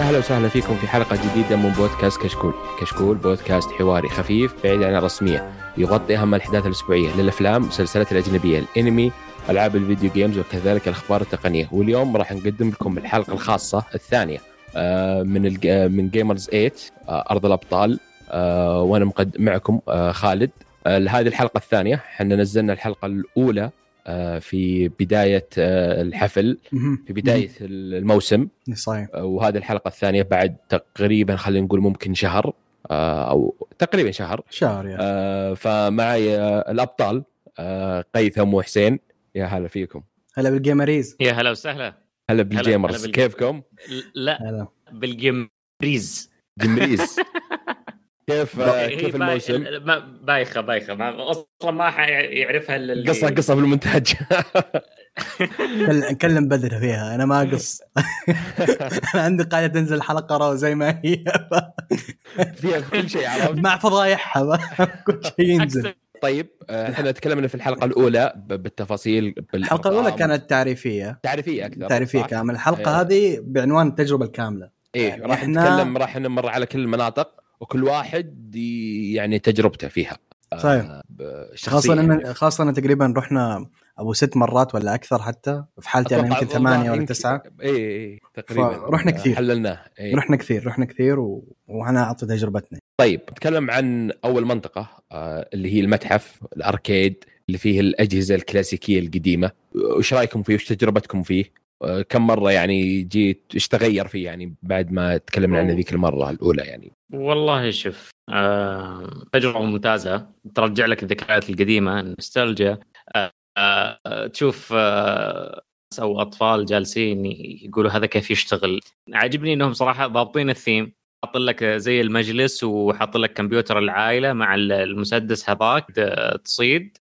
يا هلا وسهلا فيكم في حلقة جديدة من بودكاست كشكول. كشكول بودكاست حواري خفيف بعيد عن الرسمية. يغطي أهم الأحداث الأسبوعية للأفلام والمسلسلات الأجنبية الأنمي ألعاب الفيديو games وكذلك الأخبار التقنية. واليوم راح نقدم لكم الحلقة الخاصة الثانية آه، من آه، من Gamers8 آه، أرض الأبطال. آه، وأنا مقدم معكم خالد. هذه الحلقة الثانية. إحنا نزلنا الحلقة الأولى آه، في بداية آه، الحفل. في بداية الموسم. مهم. صحيح. وهذه الحلقة الثانية بعد تقريبا خلينا نقول ممكن شهر آه، أو تقريبا شهر. شهر يا آه، فمعي آه، الأبطال آه، قيثم وحسين. يا هلا فيكم. هلا بال gamers. يا هلا وسهلا. هلا بال gamers. هلا كيفكم؟ لا هلا. بالجمريز جمريز كيف آه، هي كيف الموسم؟ ما- بايخة بايخة. ما أصلا ما حيعرفها إلا اللي- قصة قصة في المونتاج كل- نكلم بدر فيها. أنا ما أقص. أنا عندي قاعدة تنزل الحلقة رو زي ما هي. فيها في كل شيء عرفت؟ مع فضايحها. كل شيء ينزل. طيب آه، إحنا تكلمنا في الحلقة الأولى ب- بالتفاصيل الحلقة الأولى. كانت تعريفية. تعريفية أكثر تعريفية؟ كامل الحلقة إيه. هذه بعنوان التجربة الكاملة. إيه يعني راح نتكلم راح نمر على كل المناطق. وكل واحد يعني تجربته فيها. آه، صحيح. ب- خاصة شخصياً ان خاصة إن تقريبا رحنا أبو ست مرات ولا أكثر حتى في حالتي أنا يمكن ثمانية الظاهر ولا تسعة. اي اي تقريبا فرحنا كثير. حللناه إيه. رحنا كثير رحنا كثير و... وأنا أعطي تجربتنا. طيب نتكلم عن أول منطقة آه، اللي هي المتحف الأركيد اللي فيه الأجهزة الكلاسيكية القديمة. وش رأيكم فيه؟ وش تجربتكم فيه؟ آه، كم مرة يعني جيت إيش تغير فيه يعني بعد ما تكلمنا عنه ذيك المرة الأولى يعني؟ والله شوف آه، تجربة ممتازة. ترجع لك الذكريات القديمة النوستالجيا. آه، آه، تشوف آه، أو أطفال جالسين يقولوا هذا كيف يشتغل. عاجبني إنهم صراحة ضابطين الثيم. حاطين لك زي المجلس وحاطين لك كمبيوتر العائلة مع المسدس هذاك ت- تصيد.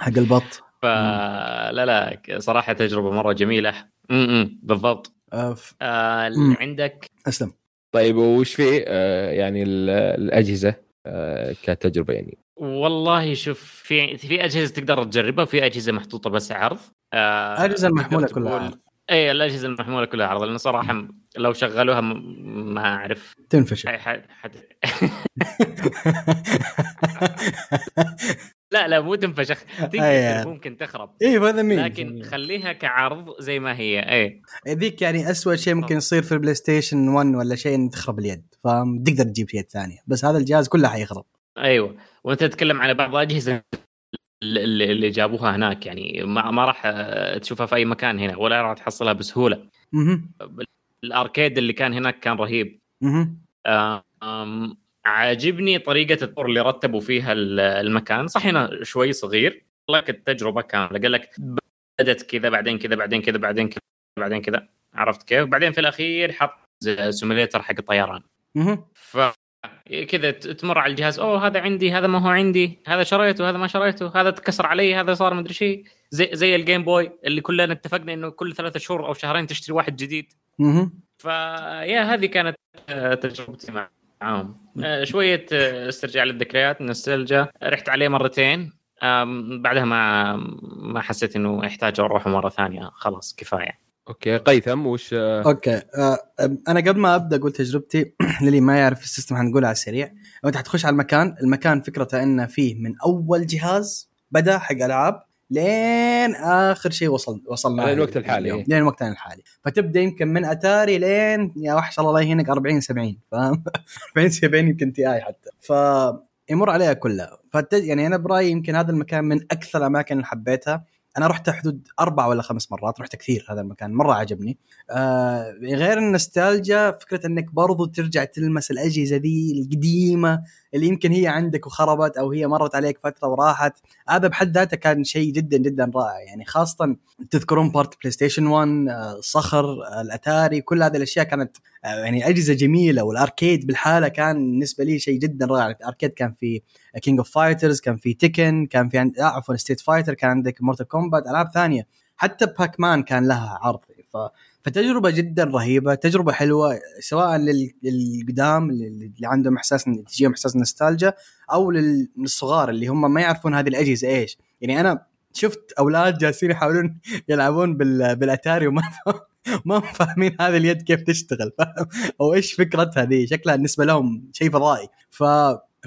حق البط. فلا لا صراحة تجربة مرة جميلة. امم بالضبط. آه، ف- آه. عندك؟ أسلم. طيب وش فيه آه، يعني ال- الأجهزة آه، كتجربة يعني؟ والله شوف في في أجهزة تقدر تجربها وفي أجهزة محطوطة بس عرض. آه الأجهزة المحمولة كلها عرض. اي الأجهزة المحمولة كلها عرض لأن صراحة لو شغلوها ما أعرف. تنفشل. حد... لا لا مو تنفشخ. أي. تنكسر ممكن تخرب. اي هذا مين لكن خليها كعرض زي ما هي. اي ذيك يعني أسوأ شيء ممكن يصير في ال PlayStation 1 ولا شيء إن تخرب اليد. فتقدر تجيب يد ثانية. بس هذا الجهاز كله حيخرب. أيوه. وأنت تتكلم على بعض الأجهزة اللي جابوها هناك. يعني ما, ما راح آه، تشوفها في أي مكان هنا ولا راح تحصلها بسهولة. ال arcade اللي كان هناك كان رهيب. عاجبني طريقة الطور اللي رتبوا فيها ال- المكان. صح هنا شوي صغير لك التجربة كاملة. قال لك بدت كذا بعدين كذا بعدين كذا بعدين كذا بعدين كذا. عرفت كيف؟ بعدين في الأخير حط simulator حق الطيران. ف كذا تمر على الجهاز. أوه هذا عندي هذا ما هو عندي هذا شريته هذا ما شريته هذا تكسر علي هذا صار مدري شيء زي زي ال Game Boy اللي كلنا اتفقنا إنه كل ثلاثة شهور أو شهرين تشتري واحد جديد. أها فيا هذه كانت آه، تجربتي معاهم آه، شوية آه، استرجاع للذكريات نوستالجيا رحت عليه مرتين. بعدها ما ما حسيت إنه يحتاج أروح مرة ثانية. خلاص كفاية. okay قيثم وش آه، okay. آه، أنا قبل ما أبدأ أقول تجربتي للي ما يعرف ال system حنقولها على السريع. أنت حتخش على المكان المكان فكرته إنه فيه من أول جهاز بدأ حق ألعاب. لين آخر شيء وصل وصلنا لين الوقت الحالي، اليوم. لين وقتنا الحالي. فتبدأ يمكن من أتاري لين يا وحش الله يهينك 40 70 فاهم؟ 40 70 يمكن Ti حتى. ف يمر عليها كلها. فت... يعني أنا برأيي يمكن هذا المكان من أكثر الأماكن اللي حبيتها. أنا رحت حدود أربع ولا خمس مرات رحت كثير هذا المكان مرة عجبني. آه غير النوستالجيا فكرة إنك برضو ترجع تلمس الأجهزة ذي القديمة. اللي يمكن هي عندك وخربت أو هي مرت عليك فترة وراحت. هذا بحد ذاته كان شيء جدا جدا رائع. يعني خاصة تذكرون بارت PlayStation 1 آه، صخر آه، الأتاري كل هذه الأشياء كانت آه، يعني أجهزة جميلة وال arcade بالحالة كان بالنسبة لي شيء جدا رائع. ال arcade كان في King of Fighters كان في Tekken كان في عند... آه، عفوا Street Fighter كان عندك Mortal Kombat ألعاب ثانية. حتى Pac-Man كان لها عرض. ف... فتجربة جدا رهيبة تجربة حلوة سواء لل- للقدام اللي عندهم إحساس تجيهم إحساس نوستالجيا أو لل- للصغار اللي هم ما يعرفون هذه الأجهزة إيش. يعني أنا شفت أولاد جالسين يحاولون يلعبون بال... بالأتاري وما ما هم فاهمين هذه اليد كيف تشتغل أو إيش فكرتها ذي شكلها بالنسبة لهم شيء فضائي ف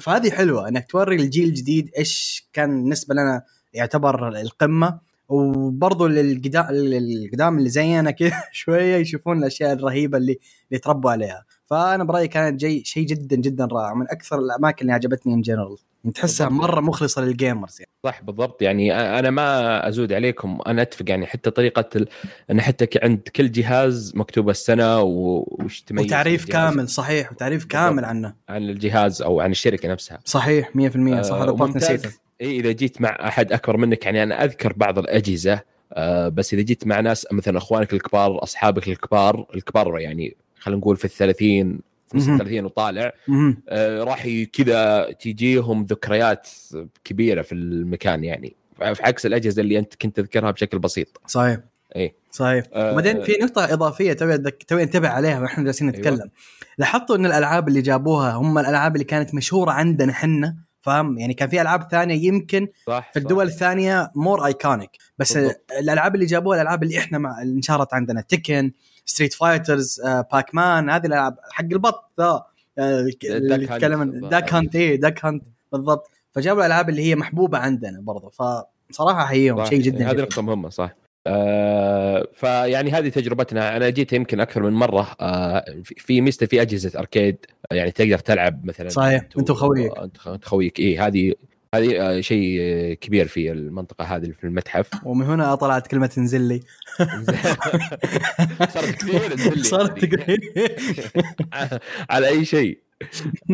فهذه حلوة إنك توري الجيل الجديد إيش كان بالنسبة لنا يعتبر القمة. وبرضه القدام اللي زينا كذا شوية يشوفون الأشياء الرهيبة اللي اللي تربوا عليها. فأنا برأيي كانت جاي شيء جدا جدا رائع. من أكثر الأماكن اللي عجبتني ان جنرال تحسها مرة مخلصة لل gamers يعني. صح بالضبط. يعني أنا ما أزود عليكم. أنا أتفق يعني حتى طريقة ال... ان حتى عند كل جهاز مكتوبه السنة وش تميز وتعريف كامل صحيح. وتعريف كامل عنه. عن الجهاز أو عن الشركة نفسها. صحيح 100% صح هذا بارت نسيته. اي إذا جيت مع أحد أكبر منك يعني أنا أذكر بعض الأجهزة آه بس إذا جيت مع ناس مثلا أخوانك الكبار أصحابك الكبار الكبار يعني خلينا نقول في الثلاثين في 30 وطالع آه راح كذا تجيهم ذكريات كبيرة في المكان يعني. في عكس الأجهزة اللي أنت كنت تذكرها بشكل بسيط. صحيح. اي صحيح. آه وبعدين في نقطة إضافية توي توي أنتبه عليها وإحنا جالسين نتكلم. أيوة. لاحظتوا إن الألعاب اللي جابوها هم الألعاب اللي كانت مشهورة عندنا إحنا؟ فاهم؟ يعني كان في ألعاب ثانية يمكن صح في الدول صح. الثانية more iconic بس بالضبط. الألعاب اللي جابوها الألعاب اللي إحنا مع اللي انشهرت عندنا تكن Street Fighters Pac-Man هذه الألعاب حق البط ذا آه، اللي يتكلم Duck Hunt اي Duck Hunt بالضبط. فجابوا الألعاب اللي هي محبوبة عندنا برضو. فصراحة احييهم شيء جدا هذه نقطة مهمة صح. آه فيعني هذه تجربتنا. أنا جيت يمكن أكثر من مرة آه في ميزه في أجهزة arcade يعني تقدر تلعب مثلا صحيح. أنت وخويك. أنت خويك. اي هذه هذه آه، شيء كبير في المنطقة هذه في المتحف. ومن هنا طلعت كلمة انزل لي. صارت كثير انزل لي. صارت على أي شيء.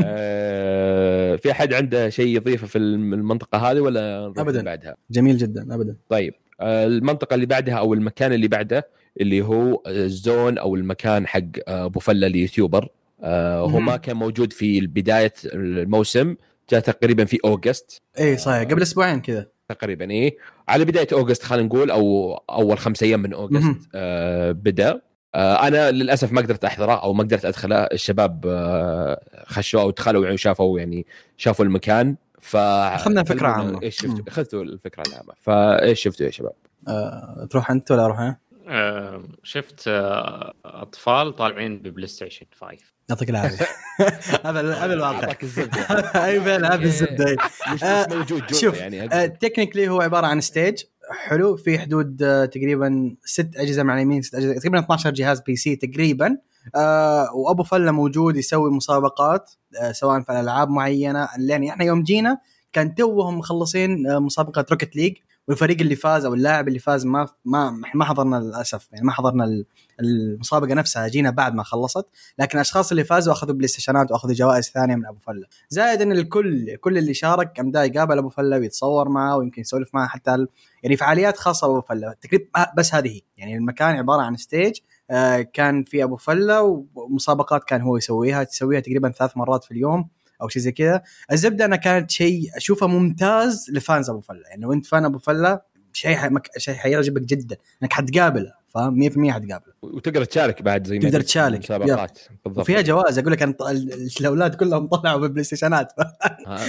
آه، في أحد عنده شيء يضيفه في المنطقة هذه ولا ابدا. بعدها؟ جميل جدا ابدا. طيب. آه، المنطقة اللي بعدها أو المكان اللي بعده اللي هو الزون أو المكان حق أبو فلة اليوتيوبر. هو ما كان موجود في بداية الموسم جاء تقريبا في أوغست. اي صحيح قبل أسبوعين كذا. تقريبا اي على بداية أوغست خلينا نقول أو أول خمس أيام من أوغست آه بدأ. آه أنا للأسف ما قدرت أحضره أو ما قدرت أدخله. الشباب آه خشوا أو دخلوا وشافوا يعني شافوا المكان. ف أخذنا فكرة عامة. إيش شفتوا؟ أخذتوا الفكرة العامه فإيش شفتوا يا شباب؟ آه، تروح أنت ولا أروح أنا؟ آه، شفت آه، أطفال طالعين ب PlayStation 5 يعطيك العافية. هذا هذا الواقع. أعطاك الزبدة. أي فعلا هذا الزبدة. مش موجود شوف يعني technically هو عبارة عن stage حلو. في حدود تقريبا ست اجهزه مع اليمين ست اجهزه تقريبا 12 جهاز PC تقريبا. آه وأبو فله موجود يسوي مسابقات آه سواء في ألعاب معينة. لأن إحنا يوم جينا كان توهم مخلصين آه مسابقة Rocket League والفريق اللي فاز أو اللاعب اللي فاز ما ما ما حضرنا للأسف يعني ما حضرنا المسابقة نفسها. جينا بعد ما خلصت لكن الأشخاص اللي فازوا أخذوا PlayStation ات وأخذوا جوائز ثانية من أبو فله زائد إن الكل كل اللي شارك كان دا يقابل أبو فله ويتصور معه ويمكن يسولف معه حتى يعني فعاليات خاصة بابو فله تقريبا بس هذه يعني المكان عبارة عن stage كان في أبو فلة ومسابقات كان هو يسويها تسويها تقريبا ثلاث مرات في اليوم أو شيء زي كذا. الزبدة أنا كانت شيء أشوفه ممتاز ل fans أبو فلة. يعني لو أنت fan أبو فلة شيء شيء حيعجبك جدا. إنك حتقابله فاهم؟ 100% حتقابله. وتقدر تشارك بعد زي ما تقدر تشارك مسابقات بالضبط. وفيها جوائز. أقول لك أنا الأولاد كلهم طلعوا ب PlayStation ات.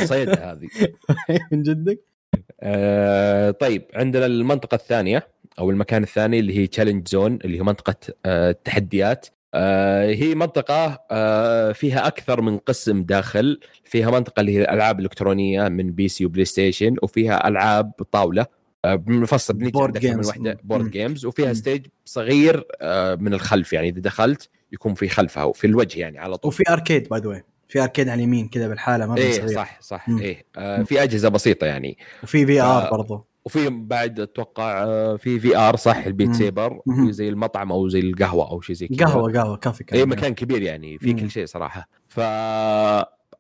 صيدة هذه. من جدك. آه طيب عندنا المنطقة الثانية أو المكان الثاني اللي هي Challenge Zone اللي هي منطقة آه التحديات. آه هي منطقة آه فيها أكثر من قسم داخل. فيها منطقة اللي هي الألعاب الإلكترونية من PC و PlayStation وفيها ألعاب طاولة آه مفصل board games من board games وفيها stage صغير آه من الخلف يعني إذا دخلت يكون في خلفها وفي الوجه يعني على طول. وفي arcade by the في arcade على اليمين كذا بالحالة ما إيه صح صح. مم. إيه آه في أجهزة بسيطة يعني. وفي VR برضو. وفي بعد أتوقع آه، في VR صح البيت سيبر زي المطعم أو زي القهوة أو شيء زي كذا. قهوة قهوة كافي كافي اي مكان كبير يعني في كل شيء صراحة. ف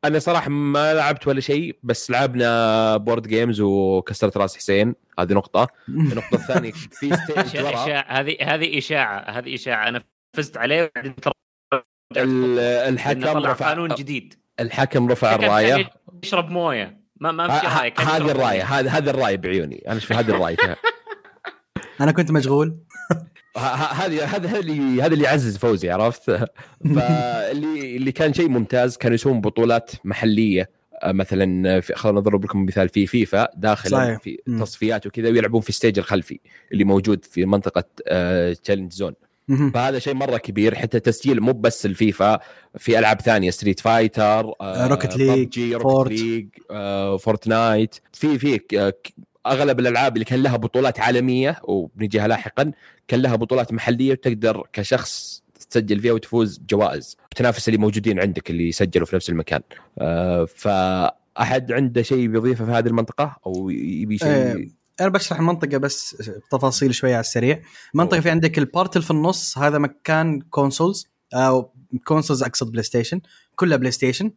أنا صراحة ما لعبت ولا شيء بس لعبنا board games وكسرت رأس حسين. هذه نقطة. النقطة الثانية في stage هذه هذه إشاعة هذه إشاعة. أنا فزت عليه الحكم رفع قانون جديد. الحكم رفع الراية. يشرب موية. ما ما في راي هذه الراية. هذه هذه الراية بعيوني. أنا أشوف هذه الراية أنا كنت مشغول. هذه هذا هذا اللي هذا اللي يعزز فوزي عرفت؟ فاللي اللي كان شيء ممتاز كانوا يسوون بطولات محلية. آه، مثلا خلينا نضرب لكم مثال في فيفا داخل صحيح. في تصفيات وكذا ويلعبون في ال stage الخلفي اللي موجود في منطقة Challenge آه، Zone. فهذا شيء مرة كبير. حتى تسجيل مو بس الفيفا في ألعاب ثانية Street Fighter Rocket League، Fort. Rocket League آه، Fortnite في في ك- أغلب الألعاب اللي كان لها بطولات عالمية وبنجيها لاحقا كان لها بطولات محلية وتقدر كشخص تسجل فيها وتفوز جوائز. تنافس اللي موجودين عندك اللي سجلوا في نفس المكان. آه، فأحد عنده شيء بيضيفه في هذه المنطقة؟ أو يبي شيء آه، أنا بشرح المنطقة بس تفاصيل شوية على السريع. المنطقة في عندك ال part في النص هذا مكان consoles أو consoles أقصد PlayStation كلها PlayStation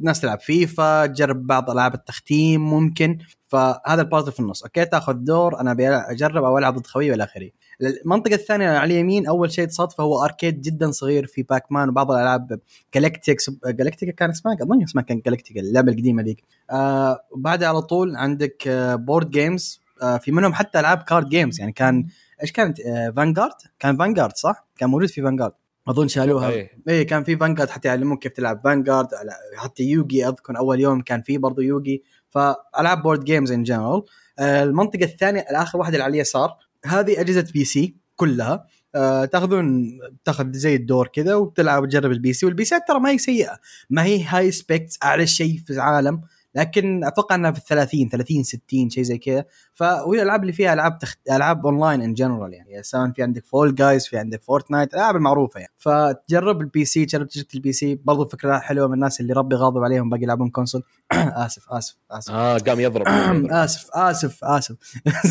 ناس تلعب فيفا تجرب بعض ألعاب التختيم ممكن. فهذا ال part اللي في النص. okay تاخذ دور أنا أبي أجرب أو ألعب ضد خوي والى اخره المنطقة الثانية على اليمين أول شيء تصادفه هو arcade جدا صغير في Pac-Man وبعض الألعاب Galactics Galactica كان اسمها؟ أظن اسمها كان Galactica اللعبة القديمة ذيك. آه وبعدها على طول عندك آه board games آه في منهم حتى ألعاب card games يعني كان إيش كانت؟ آه Vanguard كان Vanguard صح؟ كان موجود في Vanguard أظن شالوها. إيه. إيه كان في Vanguard حتى يعلموك كيف تلعب Vanguard حتى يوغي أذكر أول يوم كان في برضه يوغي فالعاب board games in general المنطقة الثانية الآخر واحدة اللي على اليسار هذه أجهزة PC كلها. آه تاخذون تأخذ زي الدور كذا وتلعب وتجرب ال PC وال PC ترى ما هي سيئة. ما هي high specs أعلى شيء في العالم. لكن أتوقع إنها في ال 30 30 60 شيء زي كذا. فوهي الألعاب اللي فيها ألعاب تخت... ألعاب online in general يعني. سواء في عندك Fall Guys في عندك Fortnite الألعاب المعروفة يعني. فتجرب ال PC تجرب تجربه ال PC برضو فكرة حلوة من الناس اللي ربي غاضب عليهم باقي يلعبون console آسف آسف آسف. آه قام يضرب. آسف آسف آسف.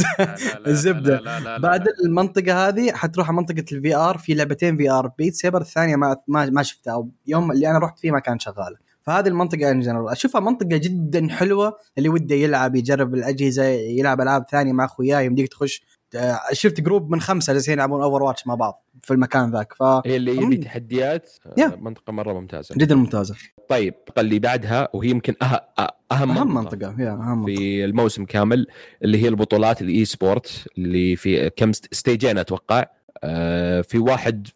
الزبدة. بعد المنطقة هذه حتروح على منطقة ال VR في لعبتين VR Beat Saber الثانية ما ما, ما شفتها أو يوم اللي أنا رحت فيه ما كان شغاله فهذه المنطقة in general أشوفها منطقة جدا حلوة اللي وده يلعب يجرب الأجهزة يلعب ألعاب ثانية مع أخوياه يمديك تخش آه، شفت group من خمسة جالسين يلعبون Overwatch مع بعض في المكان ذاك. ف هي اللي يبي. تحديات آه، يا. منطقة مرة ممتازة. جدا ممتازة. طيب اللي بعدها وهي يمكن أه- أه- أهم أهم منطقة. أهم منطقة. في الموسم كامل اللي هي البطولات ال esport اللي في كم st- stage ين أتوقع في واحد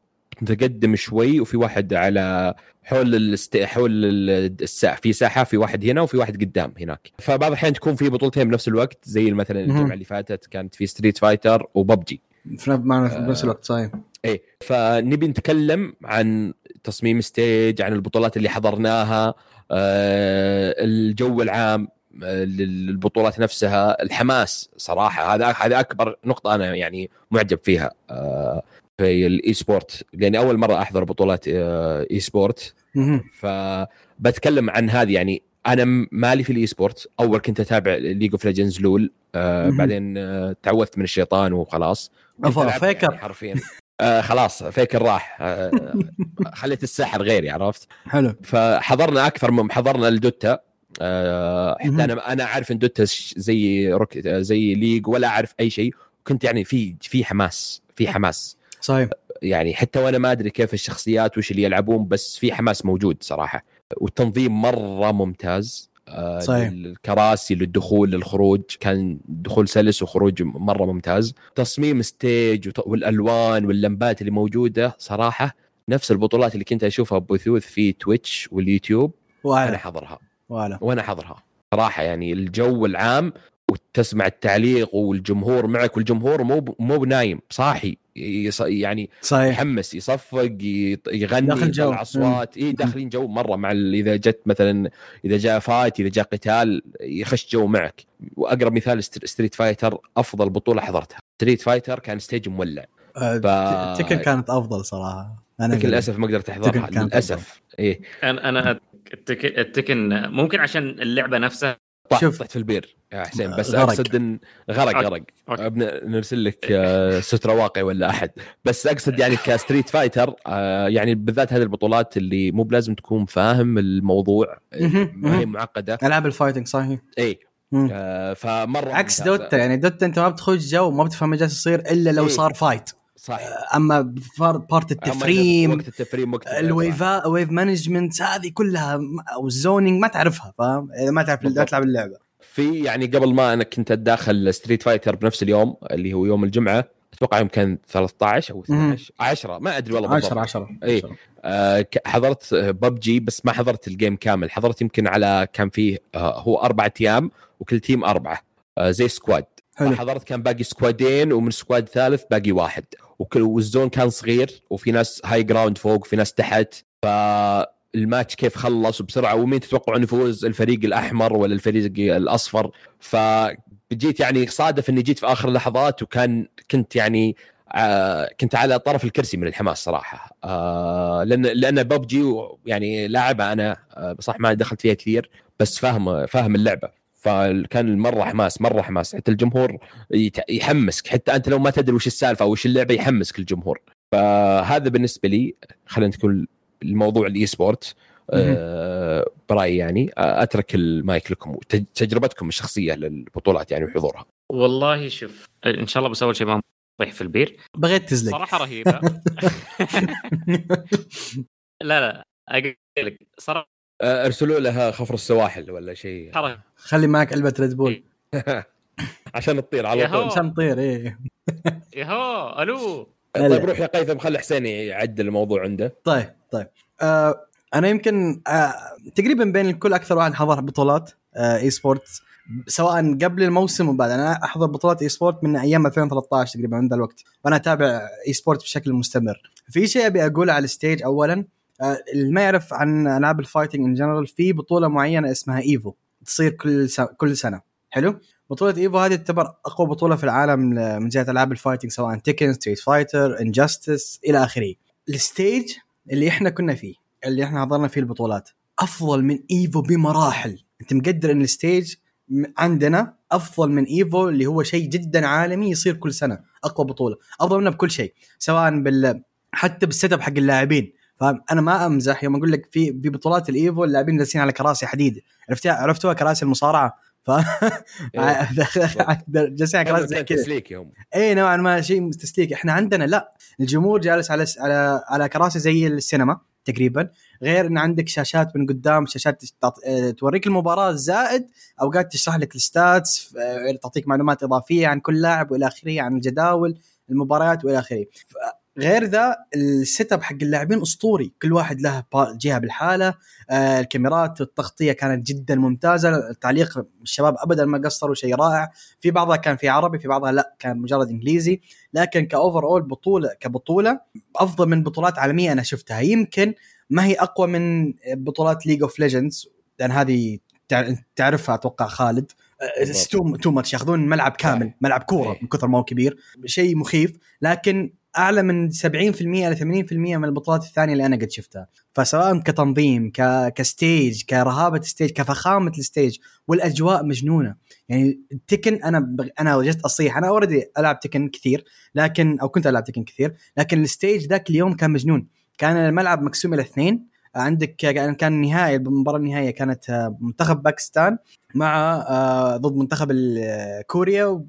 متقدم شوي وفي واحد على حول الست... حول ال- الساحه في ساحة في واحد هنا وفي واحد قدام هناك. فبعض الأحيان تكون في بطولتين بنفس الوقت زي مثلا. الجمعة اللي فاتت كانت في Street Fighter و PUBG. في نفس- نفس الوقت صحيح. إيه. فنبي نتكلم عن تصميم stage عن البطولات اللي حضرناها آه، الجو العام آه، للبطولات نفسها. الحماس صراحة هذا هذا أكبر نقطة أنا يعني معجب فيها. آه، في ال esport لاني أول مرة أحضر بطولات آه، esport. فبتكلم عن هذه. يعني أنا مالي في ال esport أول كنت أتابع League of Legends LoL آه. بعدين آه تعوذت من الشيطان وخلاص. Faker. يعني حرفيا. آه خلاص. Faker راح. آه خليت الساحة لغيري عرفت؟ حلو. فحضرنا أكثر من حضرنا ال Dota آه حتى. أنا أنا عارف إن Dota زي روك زي League ولا أعرف أي شيء. كنت يعني في في حماس في حماس. صحيح. يعني حتى وأنا ما أدري كيف الشخصيات وش اللي يلعبون بس في حماس موجود صراحة. والتنظيم مرة ممتاز. آه، صحيح. الكراسي للدخول للخروج كان دخول سلس وخروج مرة ممتاز. تصميم stage والألوان واللمبات اللي موجودة صراحة نفس البطولات اللي كنت أشوفها ببثوث في Twitch واليوتيوب. أنا واعلى حضرها. وأعلى. وأنا حضرها. صراحة يعني الجو العام وتسمع التعليق والجمهور معك والجمهور مو مو بنايم صاحي يص- يعني صحيح. يحمس يصفق يغني داخل جو. أصوات. اي داخلين جو مرة مع ال- إذا جت مثلا إذا جاء fight إذا جاء قتال يخش جو معك. وأقرب مثال St- Street Fighter أفضل بطولة حضرتها. Street Fighter كان stage مولع. آه، ف- Tekken كانت أفضل صراحة. أنا لكن للأسف ما قدرت أحضرها للأسف. إيه. أنا أنا ال Tekken, ال Tekken ممكن عشان اللعبة نفسها طحت شوف. طحت في البير. يا حسين بس غرق. أقصد ان غرق okay. غرق نرسل لك آه، سترة واقية ولا أحد بس أقصد يعني ك Street Fighter آه، يعني بالذات هذه البطولات اللي مو بلازم تكون فاهم الموضوع آه، ما هي. معقدة ألعاب ال fighting صحيح اي فمرة عكس. Dota يعني Dota أنت ما بتخش جو ما بتفهم إيش جالس يصير إلا لو إيه. صار fight صح أما part التفريم وقت التفريم وقت ال wave wave management هذه كلها أو ال zoning ما تعرفها فاهم إذا ما تعرف بالضبط. تلعب اللعبة في يعني قبل ما أنا كنت أتداخل Street Fighter بنفس اليوم اللي هو يوم الجمعة أتوقع يوم كان 13 أو 12 10 ما أدري والله بالضبط. 10 10 إيه. آه، ك- حضرت ببجي بس ما حضرت ال game كامل. حضرت يمكن على كان فيه آه، هو أربعة أيام وكل team أربعة آه، زي squad حلو. حضرت كان باقي squad ين ومن squad ثالث باقي واحد. وكل وال zone كان صغير وفي ناس high ground فوق وفي ناس تحت. فالماتش كيف خلص بسرعة ومين تتوقعون يفوز الفريق الأحمر ولا الفريق الأصفر؟ فجيت يعني صادف إني جيت في آخر اللحظات وكان كنت يعني آه كنت على طرف الكرسي من الحماس صراحة. آه لأن لأن ببجي يعني لاعبها أنا آه صح ما دخلت فيها كثير بس فاهم فاهم اللعبة. فكان مرة حماس مرة حماس. حتى الجمهور يحمسك. حتى أنت لو ما تدري وش السالفة وش اللعبة يحمسك الجمهور. فهذا بالنسبة لي خلينا نقول الموضوع ال esport آه برأيي يعني آه أترك المايك لكم تجربتكم الشخصية للبطولات يعني وحضورها. والله شوف إن شاء الله بس أول شيء ما نطيح في البير. بغيت تزلق. صراحة رهيبة. لا لا أقول لك صراحة آه أرسلوا لها خفر السواحل ولا شيء. خلي معك علبة Red Bull عشان تطير على. طول. عشان تطير إيه. يهو ألو. طيب روح يا هيثم خلي حسين يعدل الموضوع عنده. طيب. طيب. آه أنا يمكن آه تقريبا بين الكل أكثر واحد حضر بطولات آه esport سواء قبل الموسم وبعد أنا أحضر بطولات esport من أيام 2013 تقريبا من ذا الوقت. وأنا أتابع esport بشكل مستمر. في شيء أبي أقوله على ال stage اولا آه اللي ما يعرف عن العاب ال fighting in general في بطولة معينة اسمها EVO تصير كل كل سنة. حلو؟ بطولة EVO هذه تعتبر أقوى بطولة في العالم من جهة العاب ال fighting سواء Tekken Street Fighter Injustice إلى آخره. ال stage اللي إحنا كنا فيه اللي إحنا حضرنا فيه البطولات. أفضل من EVO بمراحل. أنت مقدر إن ال stage عندنا أفضل من EVO اللي هو شيء جدا عالمي يصير كل سنة أقوى بطولة. أفضل منه بكل شيء سواء بال حتى بال set up حق اللاعبين. فاهم؟ أنا ما أمزح يوم أقول لك في في بطولات الإيفو اللاعبين جالسين على كراسي حديد. عرفتها عرفتوها كراسي المصارعة؟ ف جالسين على كراسي زي كذا. تسليك يوم اي نوعا ما شيء تسليك إحنا عندنا لا الجمهور جالس على على على كراسي زي السينما تقريبا غير إن عندك شاشات من قدام شاشات آه، توريك المباراة زائد اوقات تشرح لك ال stats آه، تعطيك معلومات إضافية عن كل لاعب وإلى آخره عن الجداول المباريات وإلى آخره. غير ذا ال set up حق اللاعبين أسطوري. كل واحد له جهة بالحالة. آه الكاميرات التغطية كانت جدا ممتازة. التعليق الشباب ابدا ما قصروا شيء رائع. في بعضها كان في عربي في بعضها لا كان مجرد إنجليزي. لكن ك overall بطولة كبطولة أفضل من بطولات عالمية أنا شفتها. يمكن ما هي أقوى من بطولات League of Legends لأن هذه تع- تعرفها أتوقع خالد. too much ياخذون ملعب كامل. ملعب كورة. من كثر ما هو كبير. شيء مخيف. لكن أعلى من 70% إلى 80% من البطولات الثانية اللي أنا قد شفتها. فسواء كتنظيم ك... ك stage كرهابة stage كفخامة ال stage والأجواء مجنونة. يعني Tekken أنا بغ... أنا وجدت أصيح. أنا already ألعب Tekken كثير لكن أو كنت ألعب Tekken كثير لكن ال stage ذاك اليوم كان مجنون. كان الملعب مقسوم إلى اثنين. عندك كان النهائي المباراة النهائية كانت آه، منتخب باكستان مع آه، ضد منتخب كوريا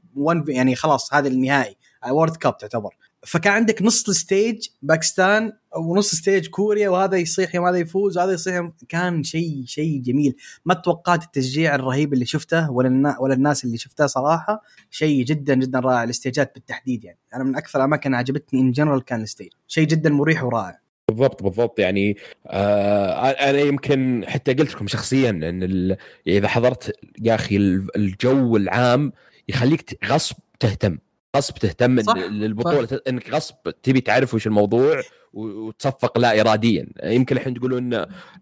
يعني خلاص هذا النهائي World Cup تعتبر. فكان عندك نص ال stage باكستان ونص stage كوريا وهذا يصيح يوم هذا يفوز وهذا يصيح كان شيء شيء جميل. ما توقعت التشجيع الرهيب اللي شفته ولا ولا الناس اللي شفتها صراحة. شيء جدا جدا رائع الاستيجات بالتحديد يعني. أنا من أكثر الاماكن عجبتني in general كان ال stage. شيء جدا مريح ورائع. بالضبط بالضبط. يعني آه أنا يمكن حتى قلت لكم شخصيا إن إذا حضرت يا أخي ال- الجو العام يخليك غصب تهتم. غصب تهتم صح، للبطولة ت- إنك غصب تبي تعرف وش الموضوع وتصفق لا اراديا. يمكن الحين تقولون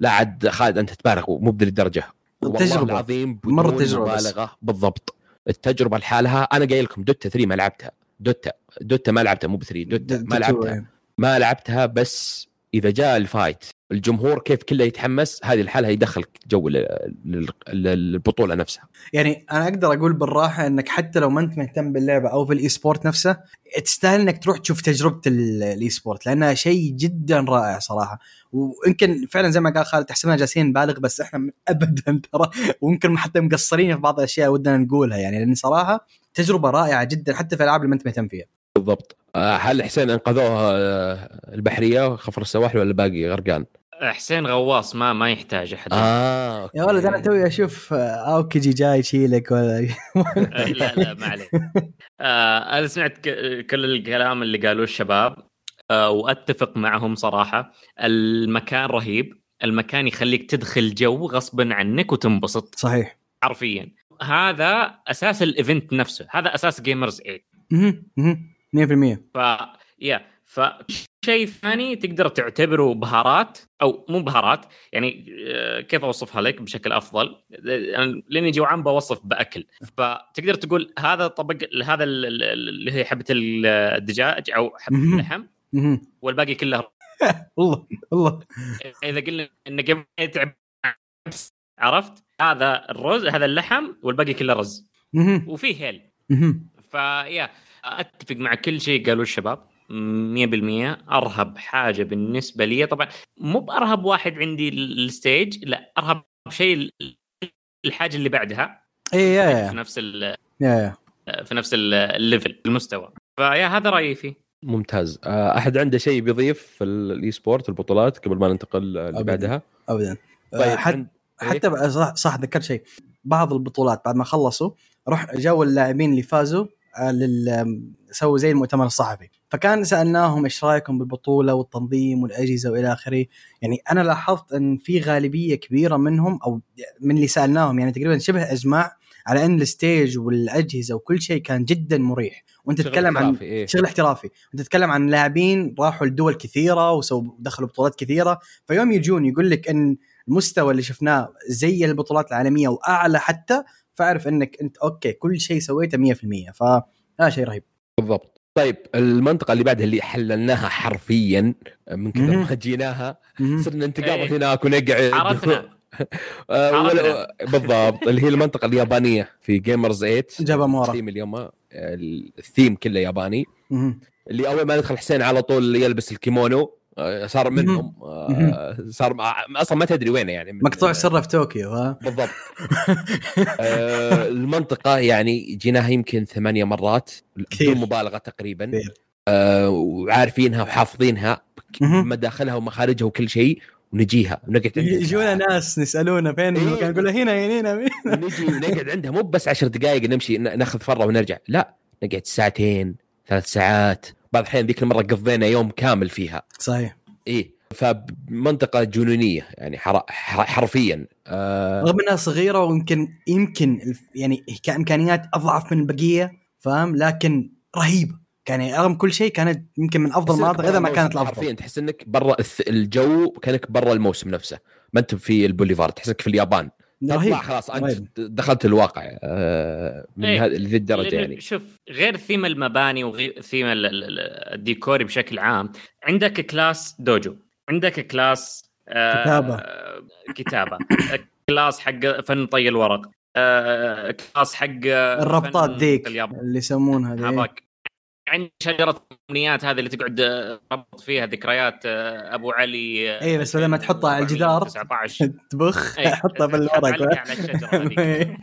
لا عاد خالد أنت تبالغ مو بذي الدرجه والله. العظيم تجربة بس. مبالغة. بالضبط. التجربة لحالها أنا قايل لكم دوتا 3 ما لعبتها. دوتا. دوتا ما لعبتها مو ب 3 دوتا ما لعبتها. ما لعبتها بس إذا جاء ال fight الجمهور كيف كله يتحمس هذه الحالة يدخلك جو لل- لل- للبطولة نفسها. يعني أنا أقدر أقول بالراحة إنك حتى لو ما أنت مهتم باللعبة أو بال e-sport نفسه تستاهل إنك تروح تشوف تجربة ال- ال e-sport لأنها شيء جدا رائع صراحة. ويمكن فعلا زي ما قال خالد تحسبنا جالسين نبالغ بس إحنا ابدا ترى ويمكن حتى مقصرين في بعض الأشياء ودنا نقولها يعني لأن صراحة تجربة رائعة جدا حتى في الألعاب اللي ما أنت مهتم فيها. بالضبط. آه، هل حسين أنقذوها آه، البحرية خفر السواحل ولا باقي غرقان؟ حسين غواص ما ما يحتاج أحد. آه. يا ولد أنا توي أشوف آه، اوكيجي جاي يشيلك ولا آه، لا لا ما عليك. آه أنا سمعت ك- كل الكلام اللي قالوه الشباب آه وأتفق معهم صراحة. المكان رهيب. المكان يخليك تدخل جو غصبا عنك وتنبسط. صحيح. حرفيا. هذا أساس ال event نفسه. هذا أساس Gamers 8 مهم، مهم، 100% ف yeah فشيء ثاني تقدر تعتبره بهارات أو مو بهارات يعني آه، كيف أوصفها لك بشكل أفضل لأني جوعان بوصف بأكل فتقدر تقول هذا طبق هذا ال- ال- اللي هي حبة الدجاج أو حبة. اللحم. والباقي كله والله والله إذا قلنا قبل يتعب عرفت هذا الرز هذا اللحم والباقي كله رز. وفيه هيل. ف yeah أتفق مع كل شيء قالوا الشباب 100% أرهب حاجة بالنسبة لي. طبعا مو بأرهب واحد عندي ال stage لا أرهب شيء ال- الحاجة اللي بعدها. اي إيه، yeah في نفس ال yeah yeah. في نفس ال- ال level المستوى. ف yeah هذا رأيي فيه. ممتاز. آه، أحد عنده شيء بيضيف في ال e-sport البطولات قبل ما ننتقل اللي أبداً. بعدها؟ ابدا. طيب آه، حتى عند- حتى بقى صح, صح ذكرت شيء. بعض البطولات بعد ما خلصوا روح جو اللاعبين اللي فازوا آه، لل سووا زي المؤتمر الصحفي. فكان سألناهم إيش رأيكم بالبطولة والتنظيم والأجهزة وإلى آخره. يعني أنا لاحظت إن في غالبية كبيرة منهم أو من اللي سألناهم يعني تقريبا شبه أجماع على إن ال stage والأجهزة وكل شيء كان جدا مريح. وأنت تتكلم عن إيه. شغل احترافي. انت تتكلم عن لاعبين راحوا لدول كثيرة وسووا دخلوا بطولات كثيرة. فيوم يجون يقول لك إن المستوى اللي شفناه زي البطولات العالمية وأعلى حتى فأعرف إنك أنت okay كل شيء سويته 100% فهذا شيء رهيب. بالضبط. طيب المنطقة اللي بعدها اللي حللناها حرفيا من كثر. ما جيناها. صرنا نتقابل إيه. هناك ونقعد عرفنا آه، عرفنا. بالضبط اللي هي المنطقة اليابانية في Gamers 8 جابا مورا. الثيم اليوم آه، الثيم كله ياباني. اللي أول ما ندخل حسين على طول يلبس الكيمونو صار منهم آه، صار أصلا ما تدري وينه يعني مقطوع سره في طوكيو ها بالضبط آه، المنطقة يعني جيناها يمكن ثمانية مرات. بدون مبالغة تقريبا. آه، وعارفينها وحافظينها. مداخلها ومخارجها وكل شيء ونجيها ونقعد عندها يجونا. ناس نسالونا فين إيه. نقول له هنا هنا هنا ونجي ونقعد عندها مو بس عشر دقائق نمشي ناخذ فرة ونرجع لا نقعد ساعتين ثلاث ساعات بعض الأحيان ذيك المرة قضينا يوم كامل فيها. صحيح. إيه فمنطقة جنونية يعني حر... حر... حرفيا. آه. رغم إنها صغيرة ويمكن يمكن يعني كإمكانيات أضعف من البقية فاهم؟ لكن رهيبة. كان يعني رغم كل شيء كانت يمكن من أفضل المناطق إذا ما كانت الأفضل. حرفيا تحس إنك برا الجو كأنك برا الموسم نفسه. ما أنت في البوليفارد تحس إنك في اليابان. رهيب تطلع خلاص أنت رهيب. دخلت الواقع آه، من إيه. هذه لذي الدرجة يعني شوف غير ثيم المباني وغير ثيم ال- ال- ال- الديكوري بشكل عام عندك class dojo عندك class آه كتابة. كتابة class حق فن طي الورق آه class حق الربطات ذيك اليابان اللي يسمونها هذاك عندك شجرة الأمنيات هذه اللي تقعد آه، تربط فيها ذكريات آه، أبو علي آه، إيه، بس بدل ما تحطها على الجدار 19 تبخ إيه، حطها في الورق على الشجرة هذيك. إيه.